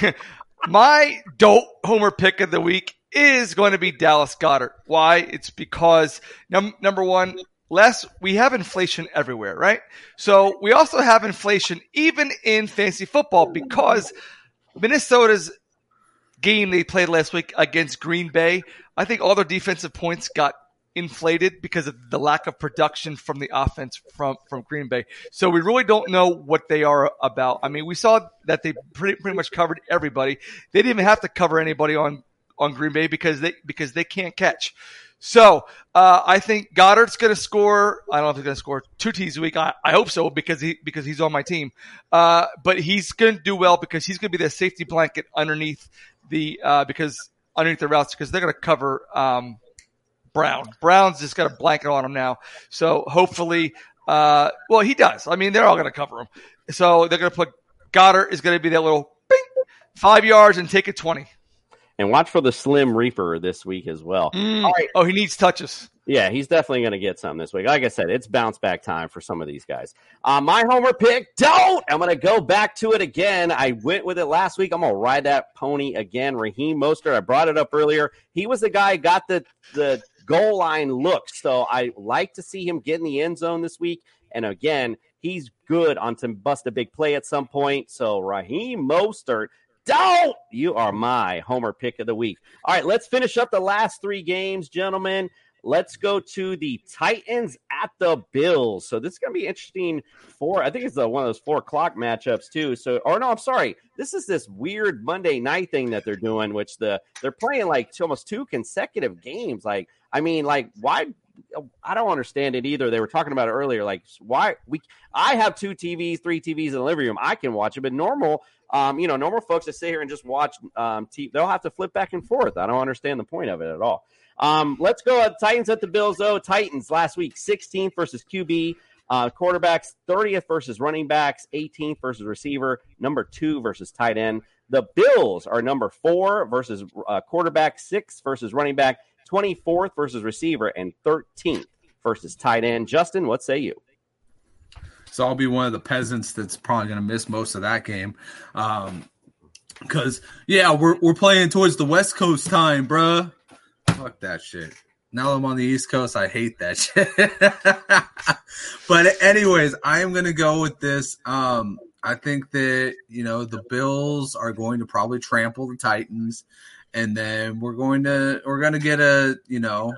[laughs] my dope homer pick of the week is going to be Dallas Goedert. Why? It's because num- number one, less we have inflation everywhere, right? So we also have inflation even in fantasy football because Minnesota's game they played last week against Green Bay, I think all their defensive points got inflated because of the lack of production from the offense from from Green Bay. So we really don't know what they are about. I mean, we saw that they pretty pretty much covered everybody. They didn't even have to cover anybody on on Green Bay because they because they can't catch. So uh, I think Goedert's going to score. I don't know if he's going to score two T's a week. I, I hope so because he because he's on my team. Uh, but he's going to do well because he's going to be the safety blanket underneath the uh, because underneath the routes because they're going to cover um, Brown. Brown's just got a blanket on him now. So hopefully, uh, well, he does. I mean, they're all going to cover him. So they're going to put Goedert is going to be that little bing, five yards and take a 20. And watch for the Slim Reaper this week as well. Mm. All right. Oh, he needs touches. Yeah, he's definitely going to get some this week. Like I said, it's bounce back time for some of these guys. Uh, my homer pick, don't. I'm going to go back to it again. I went with it last week. I'm going to ride that pony again. Raheem Mostert, I brought it up earlier. He was the guy who got the, the goal line looks. So I like to see him get in the end zone this week. And again, he's good on to bust a big play at some point. So Raheem Mostert, don't you are my homer pick of the week. All right, let's finish up the last three games, gentlemen. Let's go to the Titans at the Bills. So this is going to be interesting. For I think it's uh one of those four o'clock matchups too. So, or no, I'm sorry. This is this weird Monday night thing that they're doing, which the they're playing like almost two consecutive games. Like, I mean, like why? I don't understand it either. They were talking about it earlier. Like, why we? I have two TVs, three TVs in the living room. I can watch it, but normal, um, you know, normal folks that sit here and just watch um, TV, they'll have to flip back and forth. I don't understand the point of it at all. Um, let's go. Uh, Titans at the Bills, though. Titans last week, 16th versus QB. Uh, quarterbacks, 30th versus running backs, 18th versus receiver, number two versus tight end. The Bills are number four versus uh, quarterback, six versus running back, 24th versus receiver, and 13th versus tight end. Justin, what say you? So I'll be one of the peasants that's probably going to miss most of that game. Um, because yeah, we're we're playing towards the West Coast time, bruh. Fuck that shit. Now I'm on the East Coast. I hate that [laughs] shit. but anyways, I am gonna go with this. Um, I think that you know the Bills are going to probably trample the Titans, and then we're going to we're going to get a you know,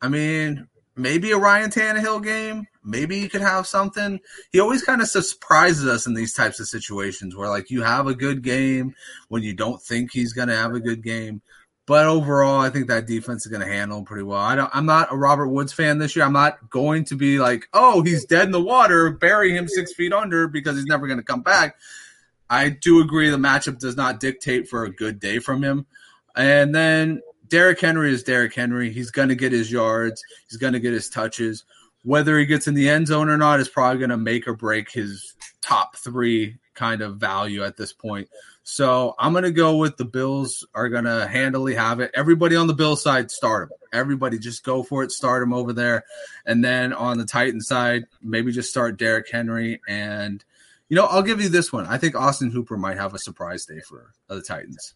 I mean maybe a Ryan Tannehill game. Maybe he could have something. He always kind of surprises us in these types of situations where like you have a good game when you don't think he's going to have a good game. But overall, I think that defense is going to handle him pretty well. I don't, I'm not a Robert Woods fan this year. I'm not going to be like, oh, he's dead in the water, bury him six feet under because he's never going to come back. I do agree the matchup does not dictate for a good day from him. And then Derrick Henry is Derrick Henry. He's going to get his yards. He's going to get his touches. Whether he gets in the end zone or not is probably going to make or break his top three kind of value at this point. So I'm going to go with the Bills are going to handily have it. Everybody on the Bill side, start them. Everybody just go for it, start them over there. And then on the Titan side, maybe just start Derrick Henry. And, you know, I'll give you this one. I think Austin Hooper might have a surprise day for the Titans.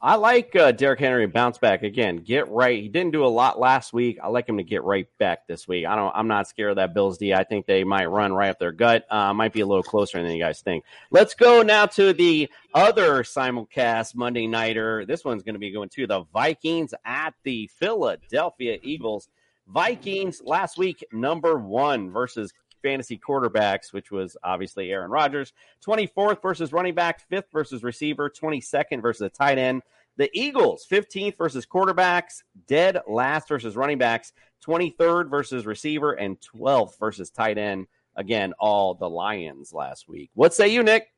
I like uh, Derrick Henry bounce back again. Get right. He didn't do a lot last week. I like him to get right back this week. I don't. I'm not scared of that Bills D. I think they might run right up their gut. Uh, might be a little closer than you guys think. Let's go now to the other simulcast Monday nighter. This one's going to be going to the Vikings at the Philadelphia Eagles. Vikings last week number one versus fantasy quarterbacks, which was obviously Aaron Rodgers. 24th versus running back, fifth versus receiver, 22nd versus a tight end. The Eagles, 15th versus quarterbacks, dead last versus running backs, 23rd versus receiver, and 12th versus tight end. Again, all the Lions last week. What say you, Nick?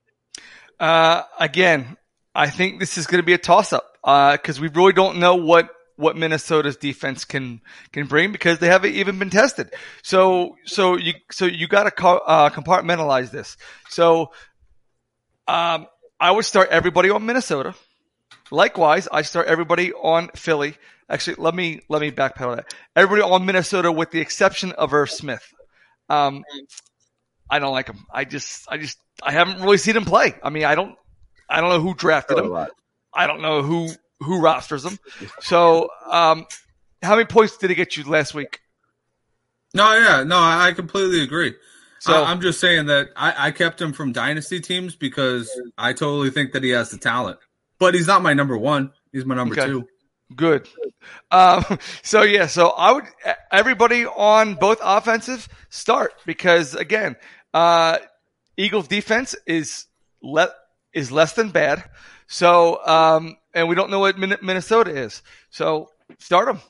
Uh, again, I think this is going to be a toss up because uh, we really don't know what what Minnesota's defense can can bring because they haven't even been tested. So so you so you got to co- uh, compartmentalize this. So um, I would start everybody on Minnesota. Likewise, I start everybody on Philly. Actually, let me let me backpedal that. Everybody on Minnesota, with the exception of Irv Smith. Um, I don't like him. I just I just I haven't really seen him play. I mean, I don't I don't know who drafted him. I don't know who who rosters them. So, um, how many points did he get you last week? No, yeah, no, I completely agree. So I, am just saying that I, I kept him from dynasty teams because I totally think that he has the talent, but he's not my number one. He's my number okay. two. Good. Um, [laughs] so yeah, so I would everybody on both offensive start because again, uh, Eagles defense is le- is less than bad. So um, and we don't know what Minnesota is. So start them.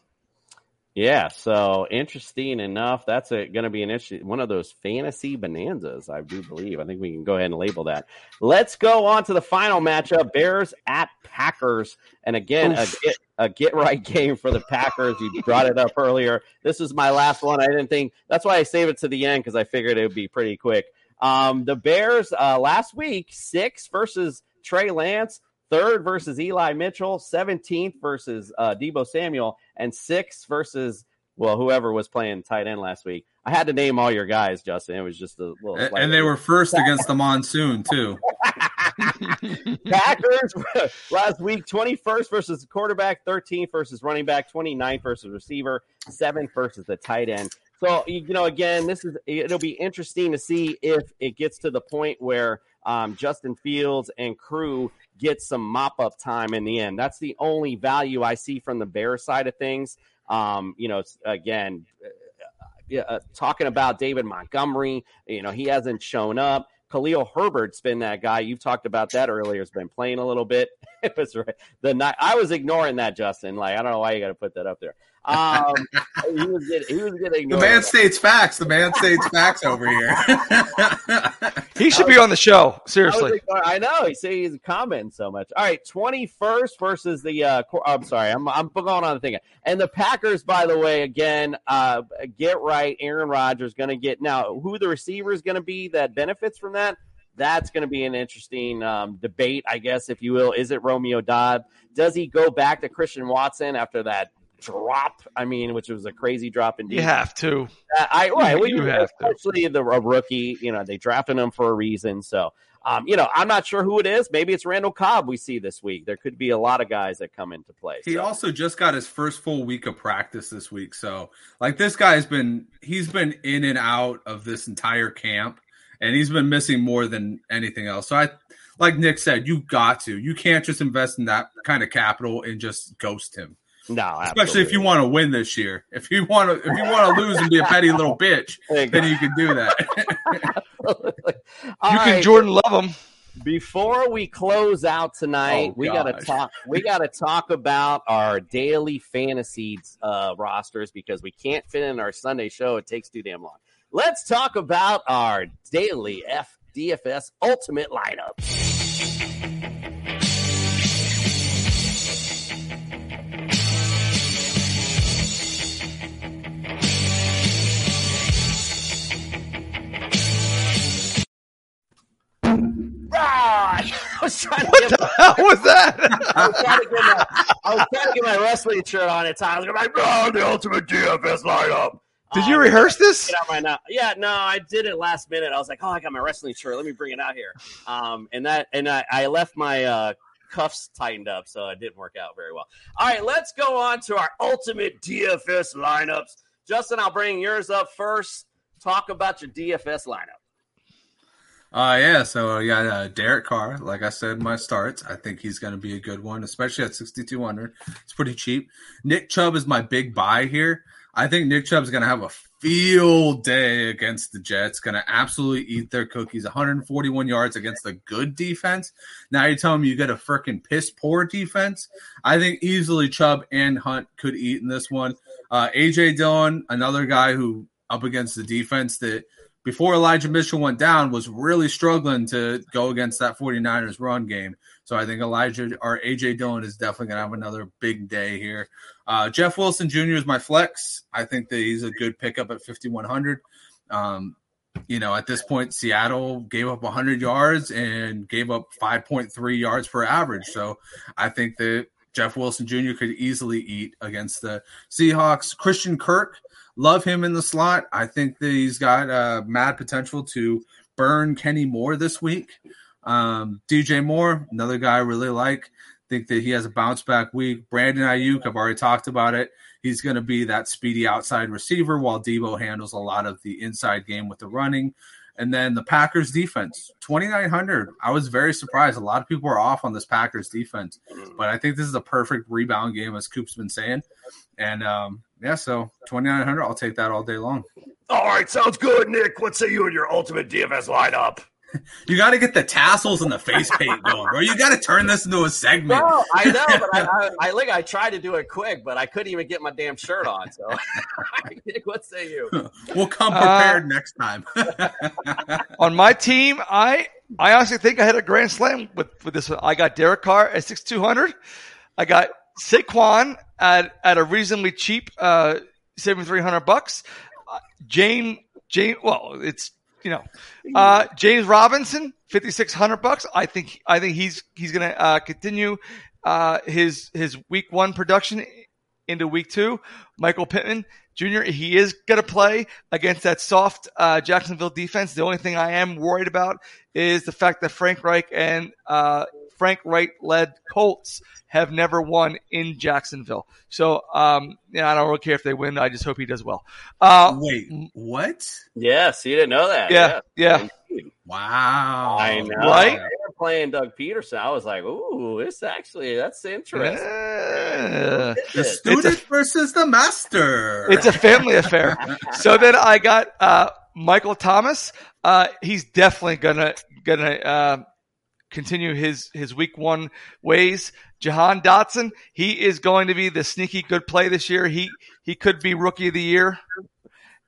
Yeah, so interesting enough, that's going to be an issue. One of those fantasy bonanzas, I do believe. I think we can go ahead and label that. Let's go on to the final matchup: Bears at Packers. And again, a get, a get right game for the Packers. You brought it up earlier. This is my last one. I didn't think that's why I saved it to the end because I figured it would be pretty quick. Um, the Bears uh, last week six versus Trey Lance third versus Eli Mitchell, 17th versus uh, Deebo Samuel, and sixth versus well, whoever was playing tight end last week. I had to name all your guys, Justin. It was just a little. And, and they were first [laughs] against the monsoon too. [laughs] [laughs] Packers last week, 21st versus quarterback, 13th versus running back, 29th versus receiver, 7th versus the tight end. So, you know, again, this is it'll be interesting to see if it gets to the point where um, Justin Fields and crew get some mop up time in the end. That's the only value I see from the Bear side of things. Um, you know, again, uh, uh, talking about David Montgomery, you know, he hasn't shown up. Khalil Herbert's been that guy. You've talked about that earlier. Has been playing a little bit. [laughs] it was right. The night I was ignoring that, Justin. Like I don't know why you got to put that up there. Um, he was getting, he was getting the man states facts. The man states facts over here. he should be on the show. Seriously, I, I know. He said he's commenting so much. All right, twenty first versus the. Uh, I'm sorry, I'm I'm going on the thing. And the Packers, by the way, again, uh, get right. Aaron Rodgers going to get now. Who the receiver is going to be that benefits from that? That's going to be an interesting um, debate, I guess, if you will. Is it Romeo Doubs? Does he go back to Christian Watson after that drop. I mean, which was a crazy drop indeed. You have to. Uh, I right. Well, you, you have especially to. the a rookie. You know, they drafted him for a reason. So, um, you know, I'm not sure who it is. Maybe it's Randall Cobb we see this week. There could be a lot of guys that come into play. He so. also just got his first full week of practice this week. So, like, this guy's been he's been in and out of this entire camp, and he's been missing more than anything else. So I. Like Nick said, you got to. You can't just invest in that kind of capital and just ghost him. No, absolutely. especially if you want to win this year. If you want to, if you want to lose and be a petty little [laughs] bitch, then you can do that. [laughs] you can Jordan love him. Before we close out tonight, Oh, we gotta talk. We gotta talk about our daily fantasy uh, rosters because we can't fit in our Sunday show. It takes too damn long. Let's talk about our daily F DFS ultimate lineup. [laughs] I was trying to get my, How was that? [laughs] I was trying to get my, I was trying to get my wrestling shirt on at times. I'm like, oh, the ultimate DFS lineup. Did you rehearse this? Get out my now. Yeah, no, I did it last minute. I was like, oh, I got my wrestling shirt. Let me bring it out here. Um, and that, and I, I left my uh, cuffs tightened up, so it didn't work out very well. All right, let's go on to our ultimate DFS lineups. Justin, I'll bring yours up first. Talk about your DFS lineup. Uh, yeah, so I got uh, Derek Carr. Like I said, my starts. I think he's going to be a good one, especially at 6,200. It's pretty cheap. Nick Chubb is my big buy here. I think Nick Chubb's going to have a field day against the Jets. Going to absolutely eat their cookies. 141 yards against a good defense. Now you're telling me you get a freaking piss poor defense. I think easily Chubb and Hunt could eat in this one. Uh, AJ Dillon, another guy who up against the defense that before Elijah Mitchell went down was really struggling to go against that 49ers run game. So I think Elijah or AJ Dillon is definitely going to have another big day here. Uh, Jeff Wilson Jr. is my flex. I think that he's a good pickup at 5,100. Um, you know, at this point, Seattle gave up 100 yards and gave up 5.3 yards per average. So I think that Jeff Wilson Jr. could easily eat against the Seahawks. Christian Kirk, love him in the slot. I think that he's got uh, mad potential to burn Kenny Moore this week. Um, DJ Moore, another guy I really like. Think that he has a bounce back week. Brandon Aiyuk, I've already talked about it. He's going to be that speedy outside receiver while Deebo handles a lot of the inside game with the running. And then the Packers defense, 2,900. I was very surprised. A lot of people are off on this Packers defense, but I think this is a perfect rebound game, as Coop's been saying. And um, yeah, so 2,900, I'll take that all day long. All right, sounds good, Nick. What say you in your ultimate DFS lineup? You got to get the tassels and the face paint going, bro. You got to turn this into a segment. No, I know, but I, I, [laughs] I like I tried to do it quick, but I couldn't even get my damn shirt on. So, [laughs] Nick, what say you? We'll come Uh, prepared next time. [laughs] On my team, I I honestly think I had a grand slam with, with this one. I got Derek Carr at six two hundred. I got Saquon at at a reasonably cheap uh seventy three hundred bucks. Uh, James James well, it's you know uh James Robinson fifty six hundred bucks. I think I think he's he's gonna uh, continue uh his his week one production into week two. Michael Pittman Jr. He is going to play against that soft uh, Jacksonville defense. The only thing I am worried about is the fact that Frank Reich and uh, Frank Reich led Colts have never won in Jacksonville. So, um, yeah, I don't really care if they win. I just hope he does well. Uh, Wait, what? Yes, you didn't know that. Yeah, yeah. Wow. I know. Right? They were playing Doug Pederson. I was like, ooh, it's actually that's interesting. Yeah. The It's student versus the master. It's a family affair. [laughs] So then I got uh, Michael Thomas. Uh, he's definitely gonna gonna uh, continue his his week one ways. Jahan Dotson, he is going to be the sneaky good play this year. He he could be rookie of the year.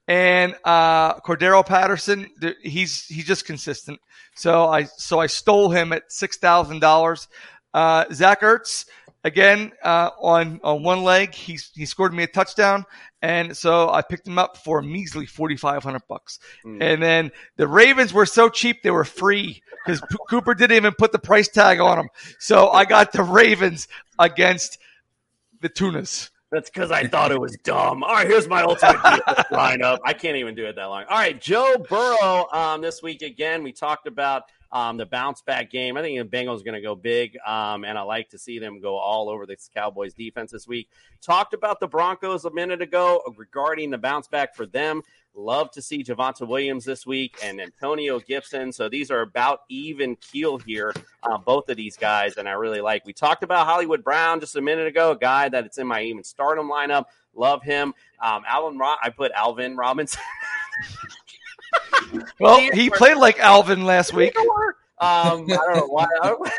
And uh, Cordarrelle Patterson, he's he's just consistent. So I so I stole him at six thousand dollars. Uh, Zach Ertz, again uh, on on one leg, he he scored me a touchdown, and so I picked him up for a measly forty five hundred bucks. And then the Ravens were so cheap they were free because Cooper didn't even put the price tag on them. So I got the Ravens against the Tunas. That's because I thought it was dumb. All right, here's my ultimate [laughs] lineup. I can't even do it that long. All right, Joe Burrow um, this week again. We talked about um, the bounce back game. I think the Bengals are going to go big, um, and I like to see them go all over the Cowboys defense this week. Talked about the Broncos a minute ago regarding the bounce back for them. Love to see Javonte Williams this week and Antonio Gibson. So these are about even keel here, uh, both of these guys, and I really like. We talked about Hollywood Brown just a minute ago, a guy that it's in my even stardom lineup. Love him. Um, Alvin, Ro- I put Alvin Robinson. [laughs] [laughs] Well, he played like Alvin last week. Um, I don't know why. [laughs]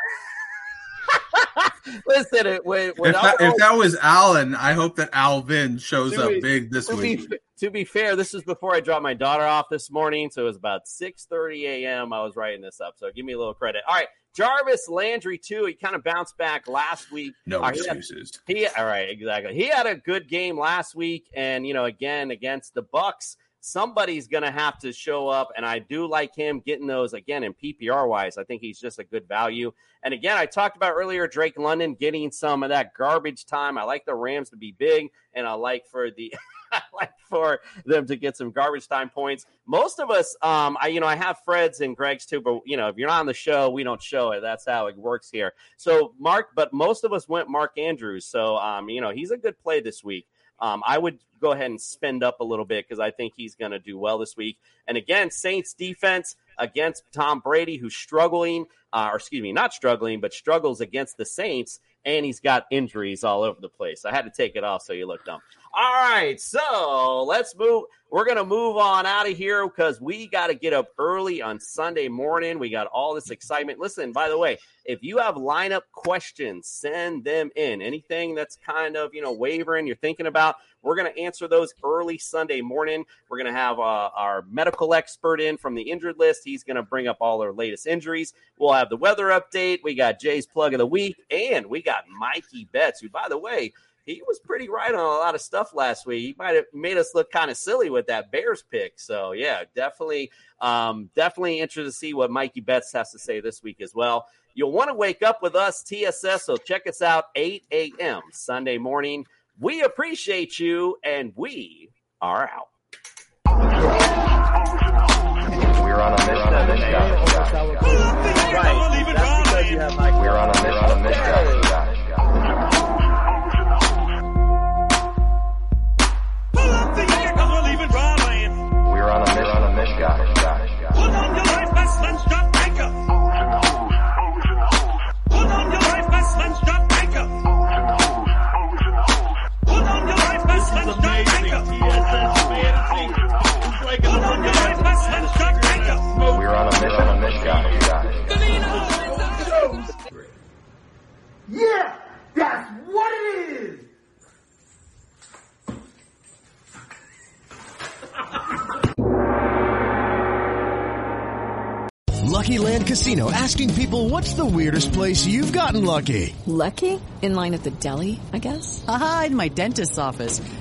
[laughs] Listen, it, when, when If that, if that was Alan, I hope that Alvin shows To up be- big this to week. Be, to be fair, this is before I dropped my daughter off this morning, so it was about six thirty a.m. I was writing this up, so give me a little credit. All right, Jarvis Landry too. He kind of bounced back last week. No Uh, he had- excuses. He all right, exactly. He had a good game last week, and you know, again against the Bucks, somebody's going to have to show up. And I do like him getting those again in PPR wise. I think he's just a good value. And again, I talked about earlier Drake London getting some of that garbage time. I like the Rams to be big, and I like for the. [laughs] I like for them to get some garbage time points. Most of us, um, I you know, I have Fred's and Greg's too, but you know, if you're not on the show, we don't show it. That's how it works here. So Mark, but most of us went Mark Andrews. So um, you know, he's a good play this week. Um, I would go ahead and spend up a little bit because I think he's going to do well this week. And again, Saints defense against Tom Brady, who's struggling, uh, or excuse me, not struggling, but struggles against the Saints, and he's got injuries all over the place. I had to take it off so you look dumb. All right, so let's move. We're going to move on out of here because we got to get up early on Sunday morning. We got all this excitement. Listen, by the way, if you have lineup questions, send them in. Anything that's kind of, you know, wavering, you're thinking about, we're going to answer those early Sunday morning. We're going to have uh, our medical expert in from the injured list. He's going to bring up all our latest injuries. We'll have the weather update. We got Jay's plug of the week, and we got Mikey Betts, who, by the way, he was pretty right on a lot of stuff last week. He might have made us look kind of silly with that Bears pick. So yeah, definitely, um, definitely interested to see what Mikey Betts has to say this week as well. You'll want to wake up with us, TSS. So check us out 8 a.m. Sunday morning. We appreciate you, and we are out. We're on a mission. On this guy. Right. That's because you have Mike. We're on a mission. We're on this guy. We're on a mission on this guy. We're on a mission on this guy. Yeah, that's what it is. Lucky Land Casino asking people what's the weirdest place you've gotten lucky? Lucky? In line at the deli, I guess? Aha, in my dentist's office.